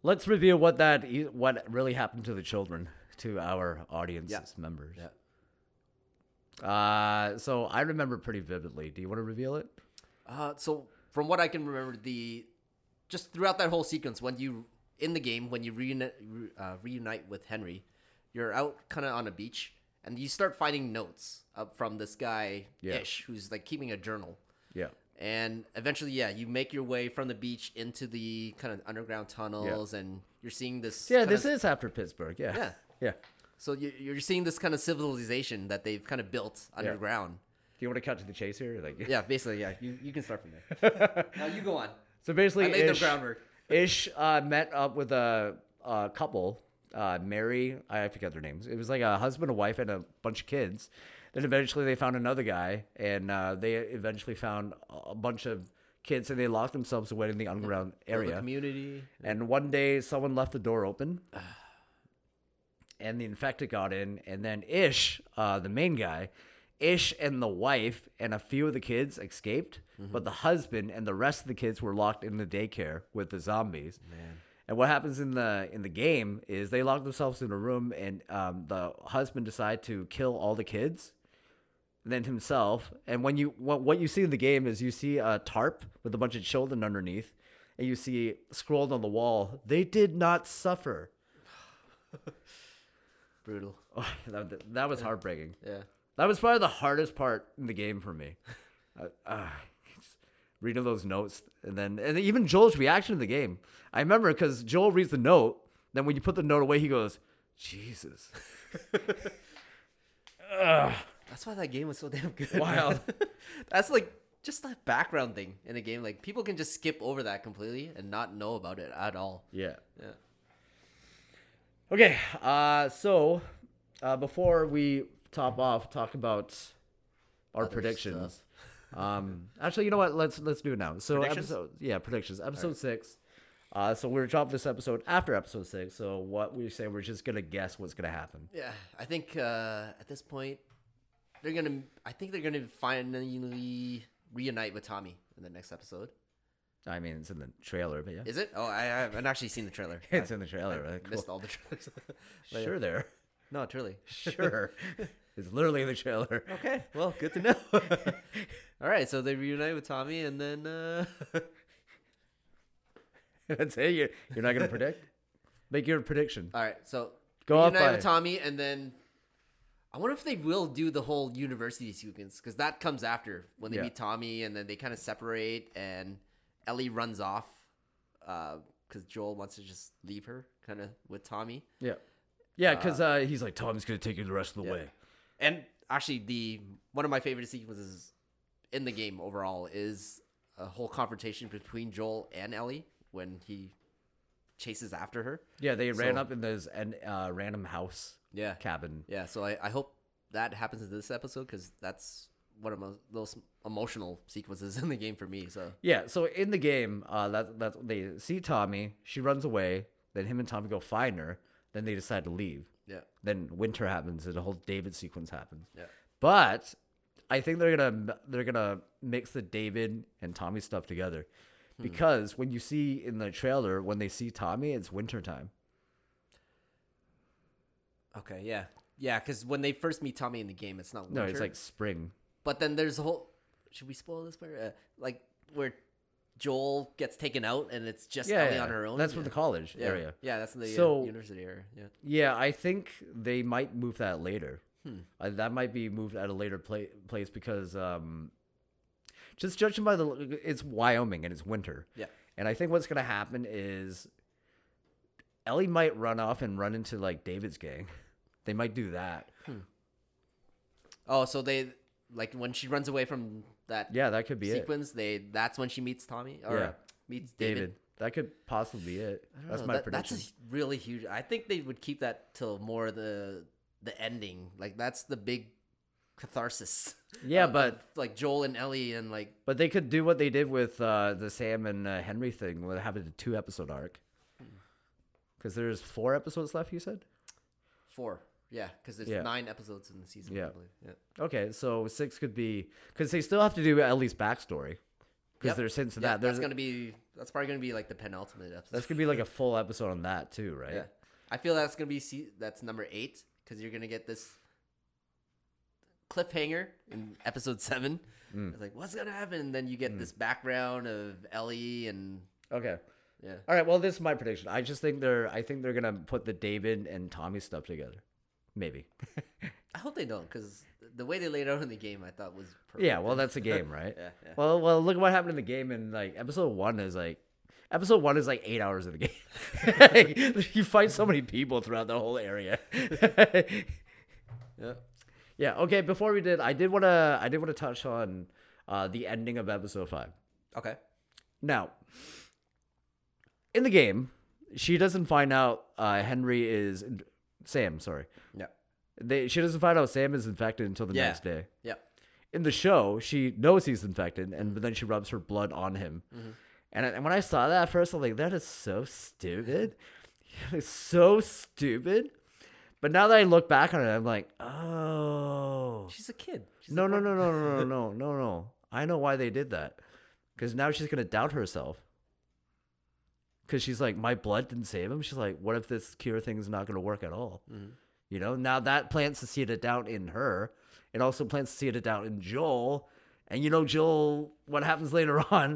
Let's review what that what really happened to the children to our audience Yeah. members. Yeah. Uh, so I remember pretty vividly. Do you want to reveal it? Uh, so from what I can remember, the just throughout that whole sequence, when you in the game, when you reunite, re- uh, reunite with Henry, you're out kind of on a beach, and you start finding notes up from this guy Yeah. Ish, who's like keeping a journal. Yeah. And eventually, yeah, you make your way from the beach into the kind of underground tunnels, and you're seeing this. Yeah, this is after Pittsburgh. Yeah. Yeah. Yeah. So you, you're seeing this kind of civilization that they've kind of built underground. Do you want to cut to the chase here? Like, Yeah, basically, yeah. You, you can start from there. <laughs> now you go on. So basically, I laid the Ish, groundwork. <laughs> Ish uh, met up with a, a couple, uh, Mary. I forget their names. It was like a husband, a wife, and a bunch of kids. Then eventually they found another guy, and uh, they eventually found a bunch of kids, and they locked themselves away in the underground area. community. And one day, someone left the door open, and the infected got in. And then Ish, uh, the main guy, Ish and the wife and a few of the kids escaped, but the husband and the rest of the kids were locked in the daycare with the zombies. Man. And what happens in the in the game is they lock themselves in a room, and um, the husband decide to kill all the kids, then himself. And when you what what you see in the game is you see a tarp with a bunch of children underneath, and you see scrolled on the wall, "They did not suffer." <laughs> Brutal. Oh, <laughs> that, that was heartbreaking. Yeah. That was probably the hardest part in the game for me. <laughs> Uh, uh, reading those notes, and then and even Joel's reaction to the game. I remember because Joel reads the note, then when you put the note away, he goes, "Jesus." That's why that game was so damn good. Wild. <laughs> That's like just that background thing in a game. Like people can just skip over that completely and not know about it at all. Yeah. Yeah. Okay. Uh, so uh, before we top off, talk about our Other predictions. <laughs> Um, actually, you know what? Let's let's do it now. So episode, yeah, predictions. Episode six. Uh, so we're dropping this episode after episode six. So what we say, we're just gonna guess what's gonna happen. Yeah. I think uh, at this point they're gonna. I think they're gonna finally reunite with Tommy in the next episode. I mean, it's in the trailer, but yeah, Is it? Oh, I haven't actually seen the trailer. <laughs> it's I in the trailer. Right? missed Cool. all the trailers. <laughs> Sure, there. no, truly. <laughs> Sure, it's literally in the trailer. Okay, well, good to know. All right, so they reunite with Tommy, and then uh, That's it. You're, you're not gonna predict. Make your prediction. all right, so Go off reunite by- with Tommy, and then I wonder if they will do the whole university sequence because that comes after when they Yeah. meet Tommy, and then they kind of separate, and Ellie runs off because Joel wants to just leave her, kind of with Tommy. Yeah, yeah, because uh, he's like, Tom's gonna take you the rest of the Yeah. way. And actually, the one of my favorite sequences in the game overall is a whole confrontation between Joel and Ellie when he chases after her. Yeah, they ran up in this an, uh, random house Yeah, cabin. yeah. So I, I hope that happens in this episode because that's one of those emotional sequences <laughs> in the game for me. So Yeah, so in the game, uh, that that they see Tommy, she runs away. Then him and Tommy go find her. Then they decide to leave. yeah, Then winter happens, and the whole David sequence happens. yeah. But I think they're gonna they're gonna mix the David and Tommy stuff together, Hmm. because when you see in the trailer when they see Tommy, it's wintertime. Okay, yeah, yeah. Because when they first meet Tommy in the game, it's not No, it's like spring. But then there's a whole. Should we spoil this part? Uh, like where Joel gets taken out and it's just Yeah, Ellie yeah, on her own. That's yeah. from the college yeah. area. Yeah, that's in the So- uh, university area. Yeah. Yeah, I think they might move that later. Hmm. Uh, that might be moved at a later pla- place because, um, just judging by the, it's Wyoming and it's winter. Yeah. And I think what's gonna happen is Ellie might run off and run into like David's gang. <laughs> They might do that. Oh, so they like when she runs away from that Yeah, that could be it. sequence. They that's when she meets Tommy or Yeah. meets David. David. That could possibly be it. That's know, my that- prediction. That's a really huge. I think they would keep that till more the the ending. Like that's the big catharsis. Yeah, of- but of, like Joel and Ellie and like but they could do what they did with uh, the Sam and uh, Henry thing, where they have a two episode arc. Because there's four episodes left. You said. four. Yeah, because there's Yeah. nine episodes in the season. Yeah. I believe. Yeah. Okay, so six could be because they still have to do Ellie's backstory. Because Yep. there's hints of Yeah, that. There's that's gonna be. That's probably gonna be like the penultimate episode. that's gonna be like a full episode on that too, right? Yeah, I feel that's gonna be se- that's number eight because you're gonna get this cliffhanger in episode seven. Mm. It's like what's gonna happen, and then you get this background of Ellie and Okay. yeah. All right. Well, this is my prediction. I just think they're. I think they're gonna put the David and Tommy stuff together. Maybe. <laughs> I hope they don't because the way they laid out in the game, I thought was perfect. yeah. Well, that's a game, <laughs> right? yeah, yeah. Well, well, look at what happened in the game. And like episode one is like, episode one is like eight hours of the game. <laughs> you fight so many people throughout the whole area. yeah. yeah. Okay. Before we did, I did want to. I did want to touch on uh, the ending of episode five. Okay. Now, in the game, she doesn't find out uh, Henry is Sam. Sorry, Yeah. they, she doesn't find out Sam is infected until the Yeah. next day. Yeah. In the show, she knows he's infected, and then she rubs her blood on him. Mm-hmm. And, I- and when I saw that at first, I'm like, that is so stupid. <laughs> It's so stupid. But now that I look back on it, I'm like, oh. She's a kid. She's No, a no, no, no, no, no, <laughs> no, no, no. I know why they did that. Because now she's gonna doubt herself. Because she's like, my blood didn't save him. She's like, what if this cure thing is not gonna work at all? Mhm. You know. Now that plants the seed of doubt in her. It also plants the seed of doubt in Joel. And you know, Joel, what happens later <laughs> on?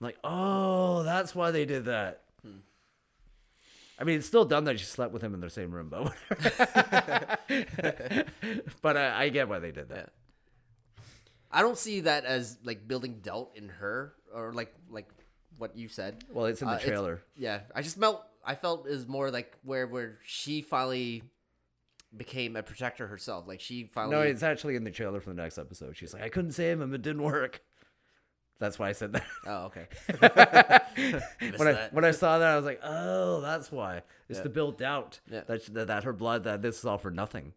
I'm like, oh, that's why they did that. I mean, it's still dumb that she slept with him in the same room, but whatever. <laughs> but I, I get why they did that. Yeah. I don't see that as like building doubt in her or like like what you said. Well, it's in the Uh, trailer. Yeah, I just felt I felt is more like where where she finally became a protector herself. Like she finally. No, it's actually in the trailer for the next episode. She's like, I couldn't save him. It didn't work. That's why I said that. oh, okay. <laughs> <laughs> When I that. when I saw that, I was like, oh, that's why. It's Yeah. to build doubt Yeah. that, that that her blood that this is all for nothing.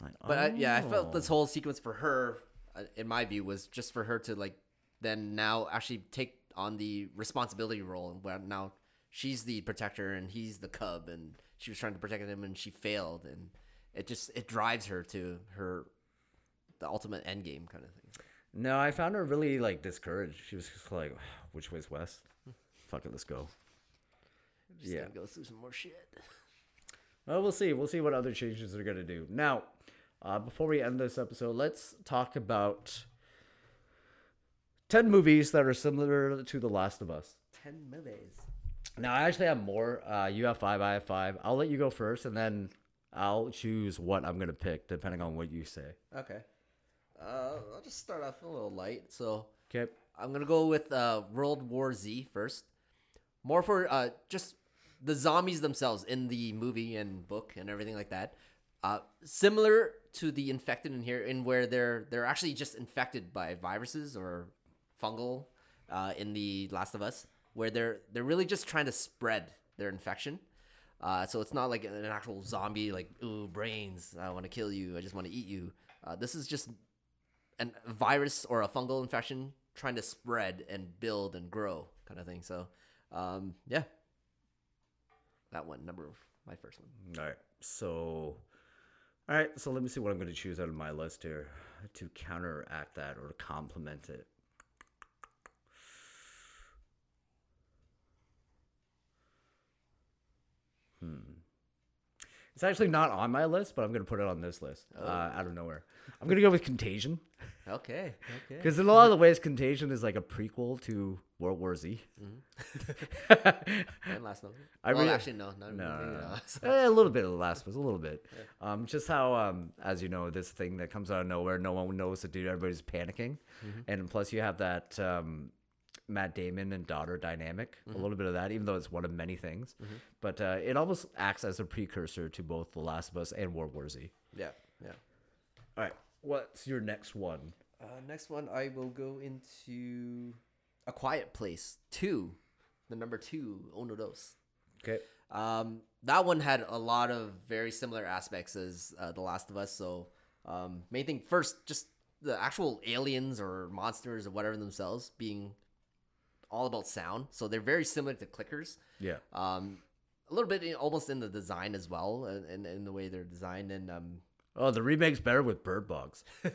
Like, But I, yeah, I felt oh. this whole sequence for her, uh, in my view, was just for her to like then now actually take on the responsibility role, and where now she's the protector and he's the cub, and she was trying to protect him and she failed, and it just it drives her to her the ultimate end game kind of thing. No, I found her really like discouraged. She was just like, <sighs> which way's west? <laughs> Fuck it, let's go. Just Yeah. gonna go through some more shit. Well, we'll see. We'll see what other changes they're gonna do. Now, uh, before we end this episode, let's talk about ten movies that are similar to The Last of Us. Ten movies. Now, I actually have more. Uh, you have five. I have five. I'll let you go first, and then I'll choose what I'm gonna pick depending on what you say. Okay. Uh, I'll just start off a little light. So Okay. I'm gonna go with uh, World War Z first. More for uh, just the zombies themselves in the movie and book and everything like that. Uh, similar to the infected in here, in where they're they're actually just infected by viruses or fungal uh, in the Last of Us, where they're they're really just trying to spread their infection. Uh, so it's not like an actual zombie, like ooh brains, I want to kill you, I just want to eat you. Uh, this is just a virus or a fungal infection trying to spread and build and grow kind of thing. So, um, yeah, that one number my first one. All right. So, all right. So let me see what I'm going to choose out of my list here to counteract that or complement it. Hmm. It's actually not on my list, but I'm going to put it on this list uh, out of nowhere. I'm going to go with Contagion Okay, okay. because in a lot of the ways, Contagion is like a prequel to World War Z. <laughs> And last number. I well, really- actually, no, no, No, no, no. Eh, a little bit of the last was a little bit. Um, just how, um, as you know, this thing that comes out of nowhere, no one knows what to do. Everybody's panicking, and plus you have that um, Matt Damon and daughter dynamic. A little bit of that, even though it's one of many things. But uh, it almost acts as a precursor to both The Last of Us and World War Z. yeah, yeah. All right. What's your next one? Uh, next one, I will go into A Quiet Place 2. The number two, Uno Dos. Okay. Um, that one had a lot of very similar aspects as uh, The Last of Us. So, um, main thing first, just the actual aliens or monsters or whatever themselves being all about sound. So they're very similar to clickers. Yeah. Um, a little bit in, almost in the design as well, and in, in, the way they're designed. And um, Oh, the remake's better with bird box. <laughs> uh,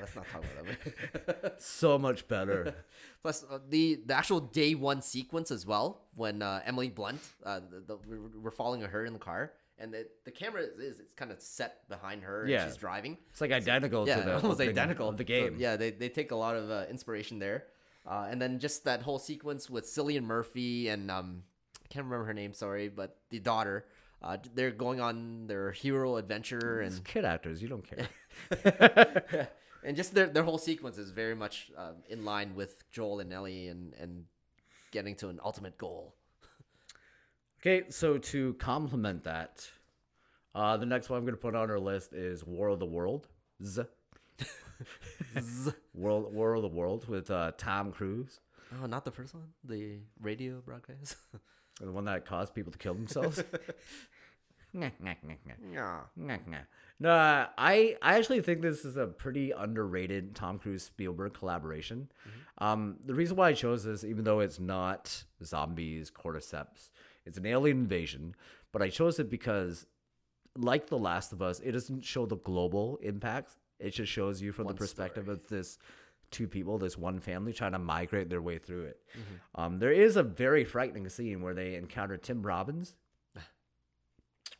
let's not talk about that. <laughs> so much better. <laughs> Plus uh, the the actual day one sequence as well when uh, Emily Blunt, uh, the, the, we're, following her in the car, and the the camera is it's kind of set behind her. Yeah. and she's driving. It's like identical Yeah, to the almost identical of the So, game. yeah, they they take a lot of uh, inspiration there, uh, and then just that whole sequence with Cillian Murphy and um, I can't remember her name. Sorry, but the daughter. Uh, they're going on their hero adventure and It's kid actors, you don't care. <laughs> <laughs> and just their their whole sequence is very much um, in line with Joel and Ellie and and getting to an ultimate goal. okay, so to complement that, uh, the next one I'm going to put on our list is War of the World. <laughs> World War of the World with uh, Tom Cruise, Oh, not the first one, the radio broadcast. <laughs> the one that caused people to kill themselves. <laughs> Yeah, Nyeh, nyeh. No, I I actually think this is a pretty underrated Tom Cruise Spielberg collaboration. Um, the reason why I chose this, even though it's not zombies, cordyceps, it's an alien invasion, but I chose it because, like The Last of Us, it doesn't show the global impacts. It just shows you from One the perspective story. of this two people, this one family trying to migrate their way through it. Um, there is a very frightening scene where they encounter Tim Robbins, <sighs>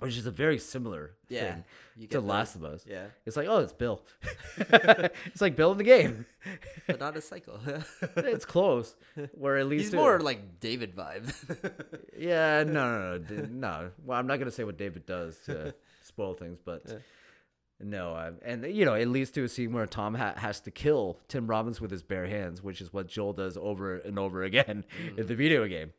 which is a very similar Yeah, thing you to the- Last of Us. yeah, It's like, oh, it's Bill. <laughs> it's like Bill in the game. <laughs> but not a cycle. <laughs> it's close. Where at least He's it- more like David vibe. Yeah, no, no, no, no. Well, I'm not gonna say what David does to spoil things, but no. And you know, it leads to a scene where Tom ha- has to kill Tim Robbins with his bare hands, which is what Joel does over and over again <laughs> in the video game.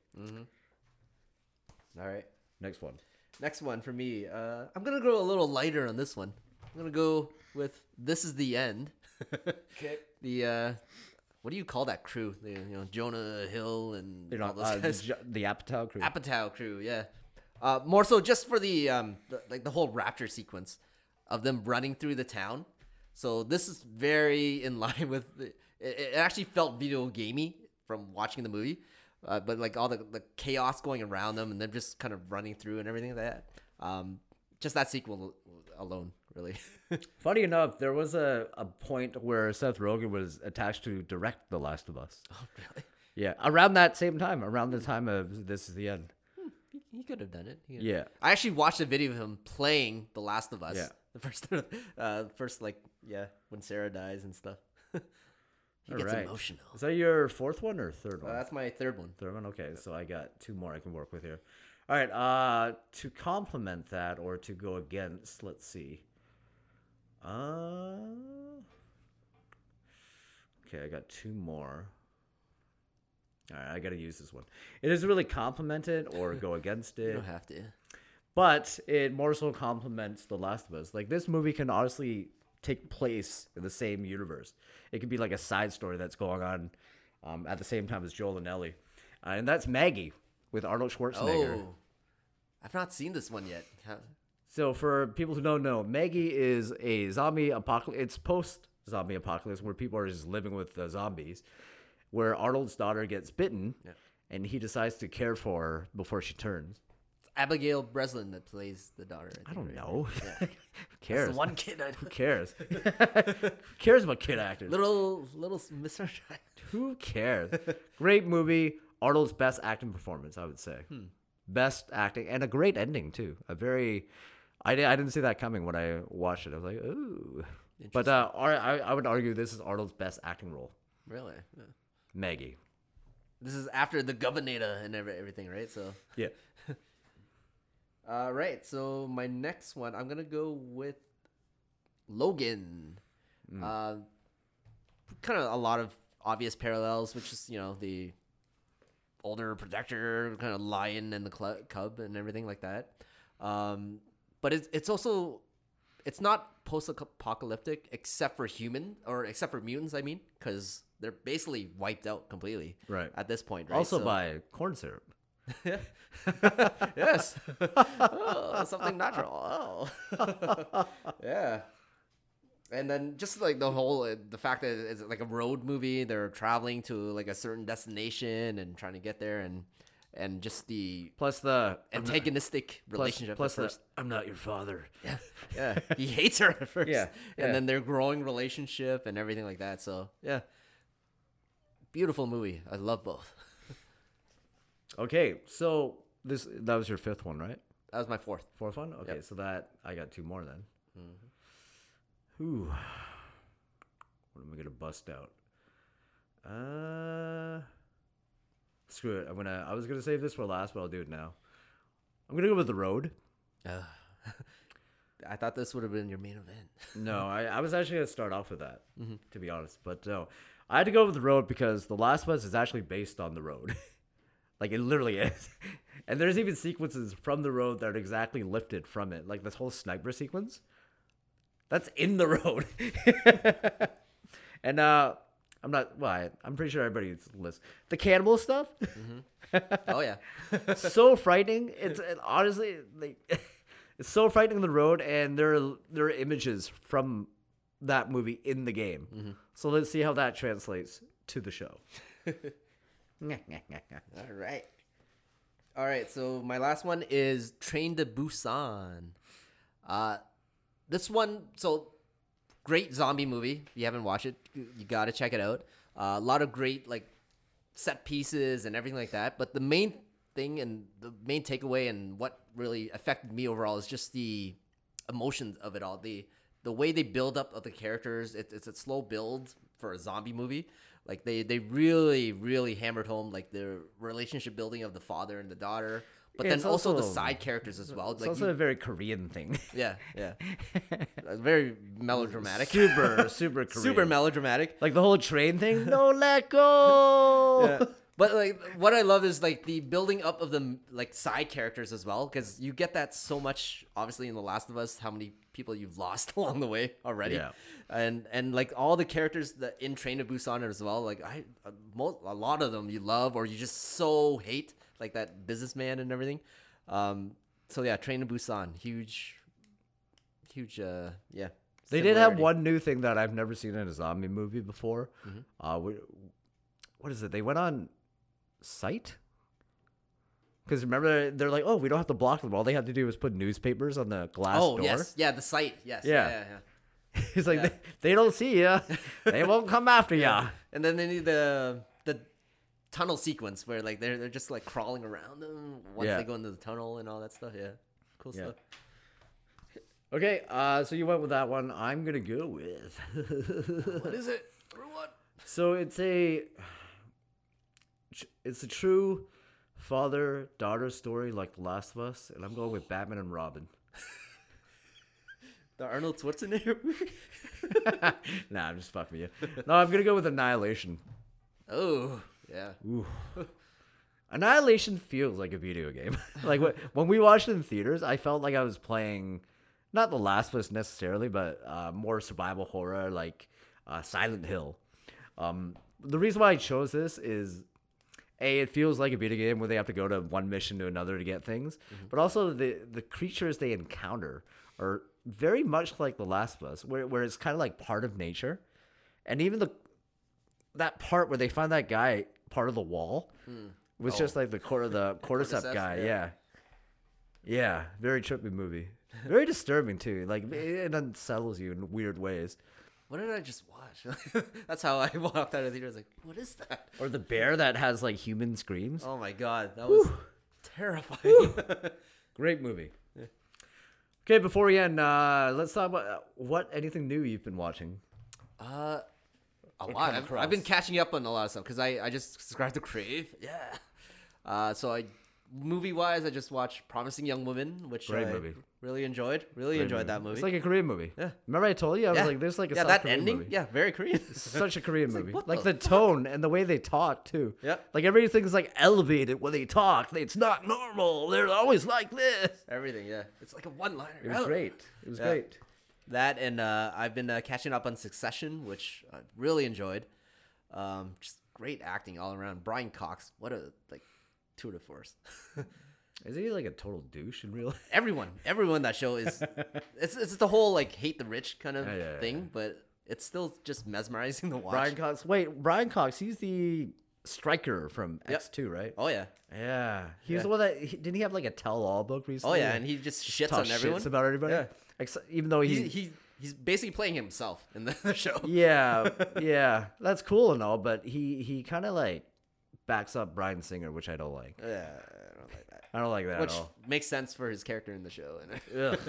All right, Next one. next one for me. Uh, I'm gonna go a little lighter on this one. I'm gonna go with "This Is the End." <laughs> Okay. the uh, what do you call that crew? The, you know, Jonah Hill and You know, all those uh, the, guys. J- the Apatow crew. Apatow crew, yeah. Uh, more so just for the um, the, like the whole rapture sequence of them running through the town. So this is very in <laughs> line with the. It, it actually felt video gamey from watching the movie, uh, but like all the, the chaos going around them and them just kind of running through and everything like that. Um, just that sequel alone, really. <laughs> Funny enough, there was a, a point where Seth Rogen was attached to direct The Last of Us. oh, really? Yeah, around that same time, around the time of This Is the End. He, could have done it. He- Yeah. I actually watched a video of him playing The Last of Us. Yeah. The first, <laughs> uh, first like yeah, when Sarah dies and stuff. <laughs> he gets Alright. emotional. Is that your fourth one or third Uh, one? that's my third one. Third one. Okay, so I got two more I can work with here. All right. Uh, to complement that or to go against, let's see. Uh, okay, I got two more. All right, I got to use this one. It doesn't really complement it or <laughs> go against it. You don't have to. but it more so complements The Last of Us. Like this movie can honestly take place in the same universe. It could be like a side story that's going on um, at the same time as Joel and Ellie, uh, and that's Maggie with Arnold Schwarzenegger. Oh, I've not seen this one yet. How- So for people who don't know, Maggie is a zombie apocalypse. It's post zombie apocalypse where people are just living with uh, zombies, where Arnold's daughter gets bitten, Yeah. and he decides to care for her before she turns. It's Abigail Breslin that plays the daughter. I, I don't right? know. <laughs> Yeah. Who cares? That's the one kid I Who cares? <laughs> Who cares about kid actors? little little Mr. Who cares? great movie. Arnold's best acting performance, I would say. Hmm. Best acting and a great ending too. A very, I, I didn't see that coming when I watched it. I was like, ooh. But uh, I, I would argue this is Arnold's best acting role. Really? Yeah. Maggie. This is after the Governor and everything, right? So, Yeah. <laughs> uh, right. So my next one, I'm gonna go with Logan. Uh, kind of a lot of obvious parallels, which is you know the older protector, kind of lion and the cl- cub and everything like that. Um, but it's it's also it's not post-apocalyptic except for human or except for mutants. I mean, because they're basically wiped out completely. Right. At this point, right? Also So- by corn syrup. <laughs> yes. oh, something natural. Oh. <laughs> yeah. And then just like the whole uh, the fact that it's like a road movie, they're traveling to like a certain destination and trying to get there, and and just the Plus the antagonistic plus, relationship. plus at the. I'm not your father. yeah, <laughs> yeah. he hates her at <laughs> first. Yeah, and then their growing relationship and everything like that. So yeah, beautiful movie. I love both. <laughs> Okay, so this that was your fifth one, right? That was my fourth. Fourth one. Okay, Yep. so that I got two more then. Ooh, what am I gonna bust out? Uh, screw it. I'm gonna. I was gonna save this for last, but I'll do it now. I'm gonna go with the road. Uh, I thought this would have been your main event. <laughs> No, I, I was actually gonna start off with that, to be honest. But no, I had to go with the road because The Last of Us is actually based on the road. <laughs> like it literally is. <laughs> And there's even sequences from the road that are exactly lifted from it. Like this whole sniper sequence. That's in the road. and uh I'm not well, I, I'm pretty sure everybody's list. The cannibal stuff. oh yeah. <laughs> so frightening. It's it, honestly like <laughs> it's so frightening on the road, and there are there are images from that movie in the game. So let's see how that translates to the show. <laughs> All right. All right. So my last one is Train to Busan. Uh, this one, so great zombie movie. If you haven't watched it, you gotta check it out. Uh, a lot of great like set pieces and everything like that. But the main thing and the main takeaway and what really affected me overall is just the emotions of it all. The the way they build up of the characters. It, it's a slow build for a zombie movie. Like they they really really hammered home like the relationship building of the father and the daughter. But then it's also, the side characters as well. It's Like also you- a very Korean thing. <laughs> yeah, yeah, <laughs> very melodramatic. super, <laughs> super Korean. super melodramatic. Like the whole train thing. No, let go. Yeah. But like what I love is like the building up of the like side characters as well because you get that so much obviously in The Last of Us how many people you've lost along the way already Yeah. and and like all the characters that in Train to Busan as well like I uh, a lot of them you love or you just so hate like that businessman and everything um so yeah Train to Busan huge huge uh yeah They did have one new thing that I've never seen in a zombie movie before. Uh, wh- what is it? They went on site. Because remember, they're like, "Oh, we don't have to block them. All they have to do is put newspapers on the glass oh door." yes yeah the site yes Yeah. yeah, yeah, yeah. <laughs> He's like, Yeah. they, "They don't see ya. <laughs> they won't come after ya." And then they need the tunnel sequence where like they're they're just like crawling around them once Yeah. they go into the tunnel and all that stuff. Yeah, cool Yeah. stuff. Okay, uh, so you went with that one. I'm gonna go with. What is it? What? So it's a it's a true father daughter story like The Last of Us, and I'm going with Batman and Robin. The Arnold Schwarzenegger movie? <laughs> nah, I'm just fucking with you. No, I'm gonna go with Annihilation. Oh yeah. Ooh. <laughs> Annihilation feels like a video game. <laughs> like when we watched it in theaters, I felt like I was playing not The Last of Us necessarily, but uh, more survival horror like uh, Silent Hill. Um, the reason why I chose this is a it feels like a video game where they have to go to one mission to another to get things, but also the the creatures they encounter are very much like The Last of Us, where where it's kind of like part of nature, and even the that part where they find that guy part of the wall was just like the quarter of the <laughs> cordyceps Cordyceps, guy. yeah. Yeah. yeah, very trippy movie. Very disturbing too. Like it unsettles you in weird ways. What did I just watch? <laughs> That's how I <laughs> walked out of the theater. I was like, what is that? Or the bear that has like human screams. Oh my god, that was terrifying. Great movie. Okay, before we end, uh, let's talk about uh, what anything new you've been watching. Uh, a lot. I've, I've been catching up on a lot of stuff because I, I just subscribed to Crave. <laughs> Yeah. Uh, so I, movie wise, I just watched Promising Young Woman, which Great I movie. really enjoyed. Really enjoyed that movie. It's like a Korean movie. Yeah. Remember I told you I was yeah. like, "There's like a yeah South that Korean ending. movie. Yeah, very Korean. <laughs> such a Korean movie. what Like the the tone and the way they talk too. Yep. Like everything's like elevated when they talk. It's not normal. They're always like this. Everything. Yeah, it's like a one liner. It was great. It was Yeah. great. That and uh, I've been uh, catching up on Succession, which I really enjoyed. Um, just great acting all around. Brian Cox, what a like tour de force. <laughs> Is he like a total douche in real life? everyone, everyone that show is <laughs> it's it's the whole like hate the rich kind of Yeah, yeah, thing, but it's still just mesmerizing to watch. Brian Cox. Wait, Brian Cox. He's the Stryker from Yep. X two, right? oh yeah, Yeah, he was the one that he, didn't he have like a tell-all book recently? oh yeah, and he just shits on everyone. shits about everybody. Yeah. Except, even though he, He's he he's basically playing himself in the, <laughs> the show. yeah, <laughs> yeah, that's cool and all, but he he kind of like backs up Bryan Singer, which I don't like. Yeah, I don't like that. I don't like that Which at all. makes sense for his character in the show. And <laughs>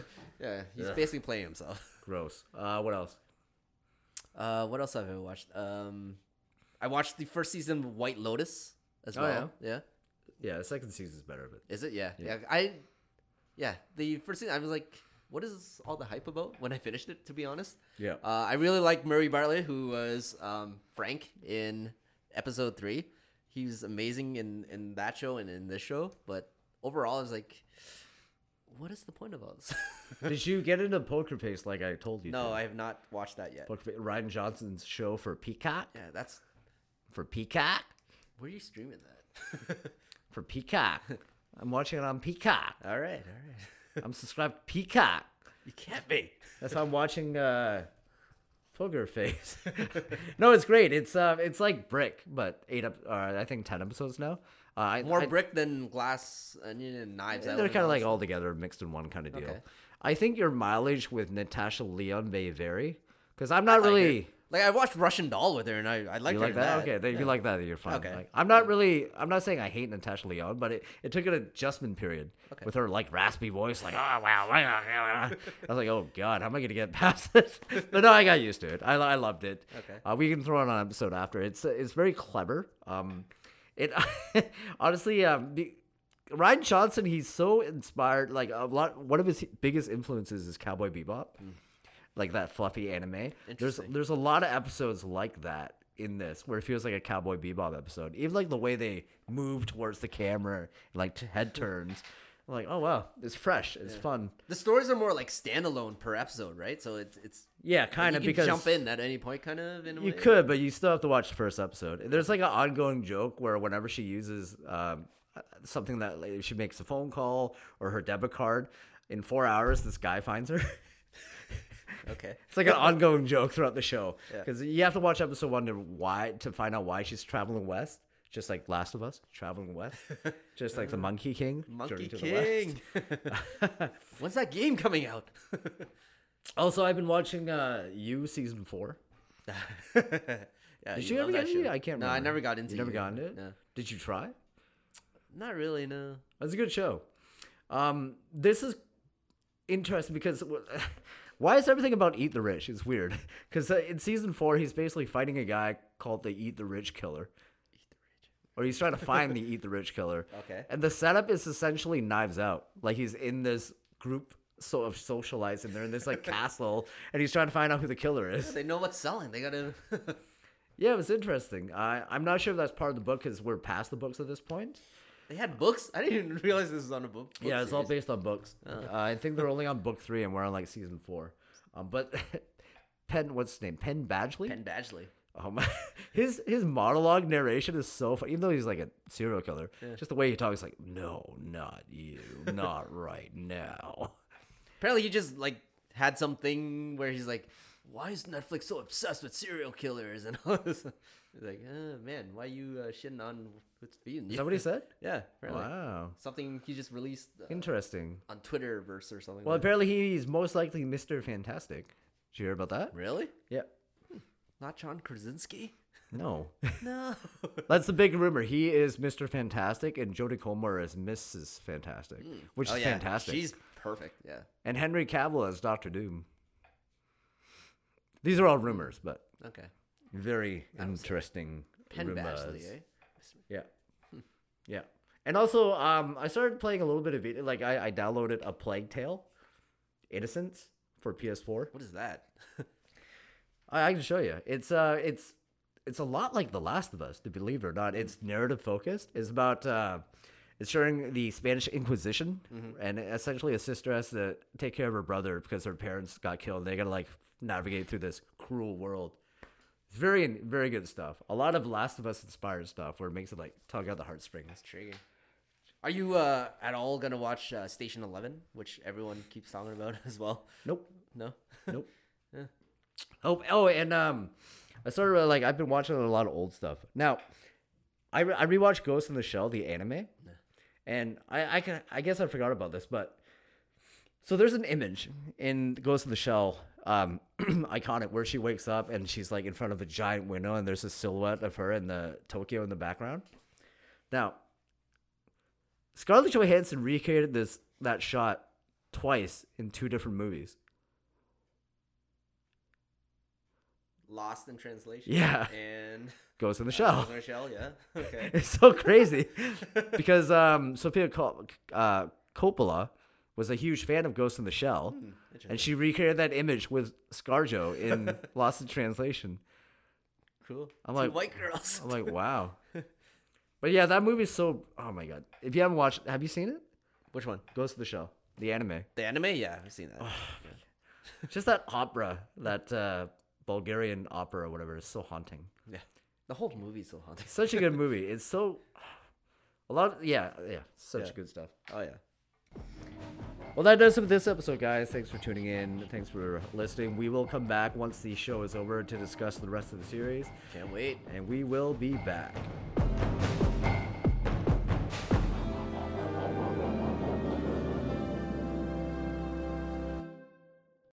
yeah, he's Ugh. basically playing himself. gross. Uh, what else? Uh, what else have I watched? Um, I watched the first season of White Lotus as Oh, well. yeah. Yeah, the second season is better, but Is it? Yeah. yeah. I, yeah. The first season, I was like, what is all the hype about when I finished it, to be honest? yeah, Uh, I really like Murray Bartlett, who was um, Frank in episode three. He was amazing in, in that show and in this show. But overall, I was like, what is the point of all this? <laughs> Did you get into Poker Face like I told you? no, to? I have not watched that yet. Poker Rian Johnson's show for Peacock. Yeah, that's. For Peacock. Where are you streaming that? <laughs> For Peacock. <laughs> I'm watching it on Peacock. all right, all right. I'm subscribed to Peacock. You can't be. That's how I'm watching uh Poker Face. <laughs> no, it's great. It's uh it's like Brick, but eight up uh, I think ten episodes now. Uh, I, More I, brick than glass, onion, and knives. They're kind of like all together mixed in one kind of deal. Okay. I think your mileage with Natasha Lyonne may vary because I'm not really. Like I watched Russian Doll with her, and I I like You like in that? Okay, then if you like that, you're fine. Okay. Like, I'm not really. I'm not saying I hate Natasha Lyonne, but it, it took an adjustment period Okay. with her like raspy voice, like oh wow, I was like, oh god, how am I gonna get past this? <laughs> But no, I got used to it. I, I loved it. Okay. uh, we can throw it on an episode after. It's it's very clever. Um, it <laughs> honestly um. The, Rian Johnson, he's so inspired. Like a lot, one of his biggest influences is Cowboy Bebop, like that fluffy anime. There's there's a lot of episodes like that in this where it feels like a Cowboy Bebop episode. Even like the way they move towards the camera, like head <laughs> turns. Like, oh wow, it's fresh, it's fun. The stories are more like standalone per episode, right? So it's it's Yeah, kind you of because jump in at any point, kind of. In a You way. could, but you still have to watch the first episode. There's like an ongoing joke where whenever she uses um, something that like, she makes a phone call or her debit card, in four hours this guy finds her. <laughs> Okay. <laughs> It's like an ongoing joke throughout the show Yeah. because you have to watch episode one to why to find out why she's traveling west, just like Last of Us traveling west, <laughs> just like the Monkey King. Monkey journey to the west. King. <laughs> When's that game coming out? Also, I've been watching uh, You season four. yeah, Did you, love ever get into it? I can't. No, remember. I never got into. You never You. got into it. No, Did you try? not really. No. That's a good show. Um, this is interesting because why is everything about Eat the Rich? It's weird <laughs> because uh, in season four he's basically fighting a guy called the Eat the Rich Killer. Or he's trying to find the Eat the Rich Killer. <laughs> Okay. And the setup is essentially Knives Out. Like he's in this group sort of socializing. They're in this like <laughs> castle, and he's trying to find out who the killer is. They know what's selling. They gotta. Yeah, it was interesting. I I'm not sure if that's part of the book because we're past the books at this point. They had books. I didn't even <laughs> realize this was on a book. book Yeah, it's all based on books. Uh, I think they're only on book three, and we're on like season four. Um, but <laughs> Penn, what's his name? Penn Badgley. Penn Badgley. Oh my, <laughs> his his monologue narration is so funny. Even though he's like a serial killer, just the way he talks, like, no, not you, not right now. Apparently, he just like had something where he's like, "Why is Netflix so obsessed with serial killers?" And all this. He's like, oh, "Man, why are you uh, shitting on what's feeding you?" he said, <laughs> yeah, apparently. "Wow, something he just released uh, interesting." on Twitterverse or something. Well, like that. apparently he's most likely Mister Fantastic. Did you hear about that? really? Yeah. Not John Krasinski? No. <laughs> No. <laughs> That's the big rumor. He is Mr. Fantastic, and Jodie Comer is Mrs. Fantastic, which oh is yeah, fantastic. She's perfect. Yeah. And Henry Cavill is Doctor Doom. These are all rumors, but Okay. very interesting Penn rumors. Badgley, eh? Yeah, yeah. And also, um, I started playing a little bit of it. Like, I, I downloaded a Plague Tale, Innocence for PS4. What is that? I, I can show you. It's uh, it's it's a lot like The Last of Us, to believe it or not. It's narrative focused. It's about uh, It's during the Spanish Inquisition, and essentially a sister has to take care of her brother because her parents got killed. And They gotta like navigate through this cruel world. It's very, very good stuff. A lot of Last of Us inspired stuff where it makes it like tug out the heartstrings. That's intriguing. Are you uh, at all gonna watch uh, Station Eleven, which everyone keeps talking about <laughs> as well? Nope. No. Nope. <laughs> Oh, oh, and um, I started uh, like I've been watching a lot of old stuff. Now, I re- I rewatched Ghost in the Shell, the anime, and I I can I guess I forgot about this, but so there's an image in Ghost in the Shell, um, <clears throat> iconic where she wakes up and she's like in front of a giant window and there's a silhouette of her in the Tokyo in the background. Now, Scarlett Johansson recreated this that shot twice in two different movies. Lost in translation. Yeah. And <laughs> Ghost in the Shell. Ghost in the Shell. Yeah. <laughs> Okay. It's so crazy <laughs> because um, Sofia Cop- uh, Coppola was a huge fan of Ghost in the Shell, and she recreated that image with ScarJo in <laughs> Lost in Translation. cool. I'm Two like- white girls. I'm like, <laughs> wow. But yeah, that movie's so. Oh my god! If you haven't watched, have you seen it? Which one? Ghost in the Shell, the anime. The anime? Yeah, I've seen that. Just that opera, that uh, Bulgarian opera or whatever, is so haunting. yeah. The whole movie's so haunting. Such a good <laughs> movie. It's so. A lot of yeah, yeah, such Yeah. good stuff. Oh yeah. Well, that does it for this episode, guys. Thanks for tuning in. Thanks for listening. We will come back once the show is over to discuss the rest of the series, Can't wait. and we will be back.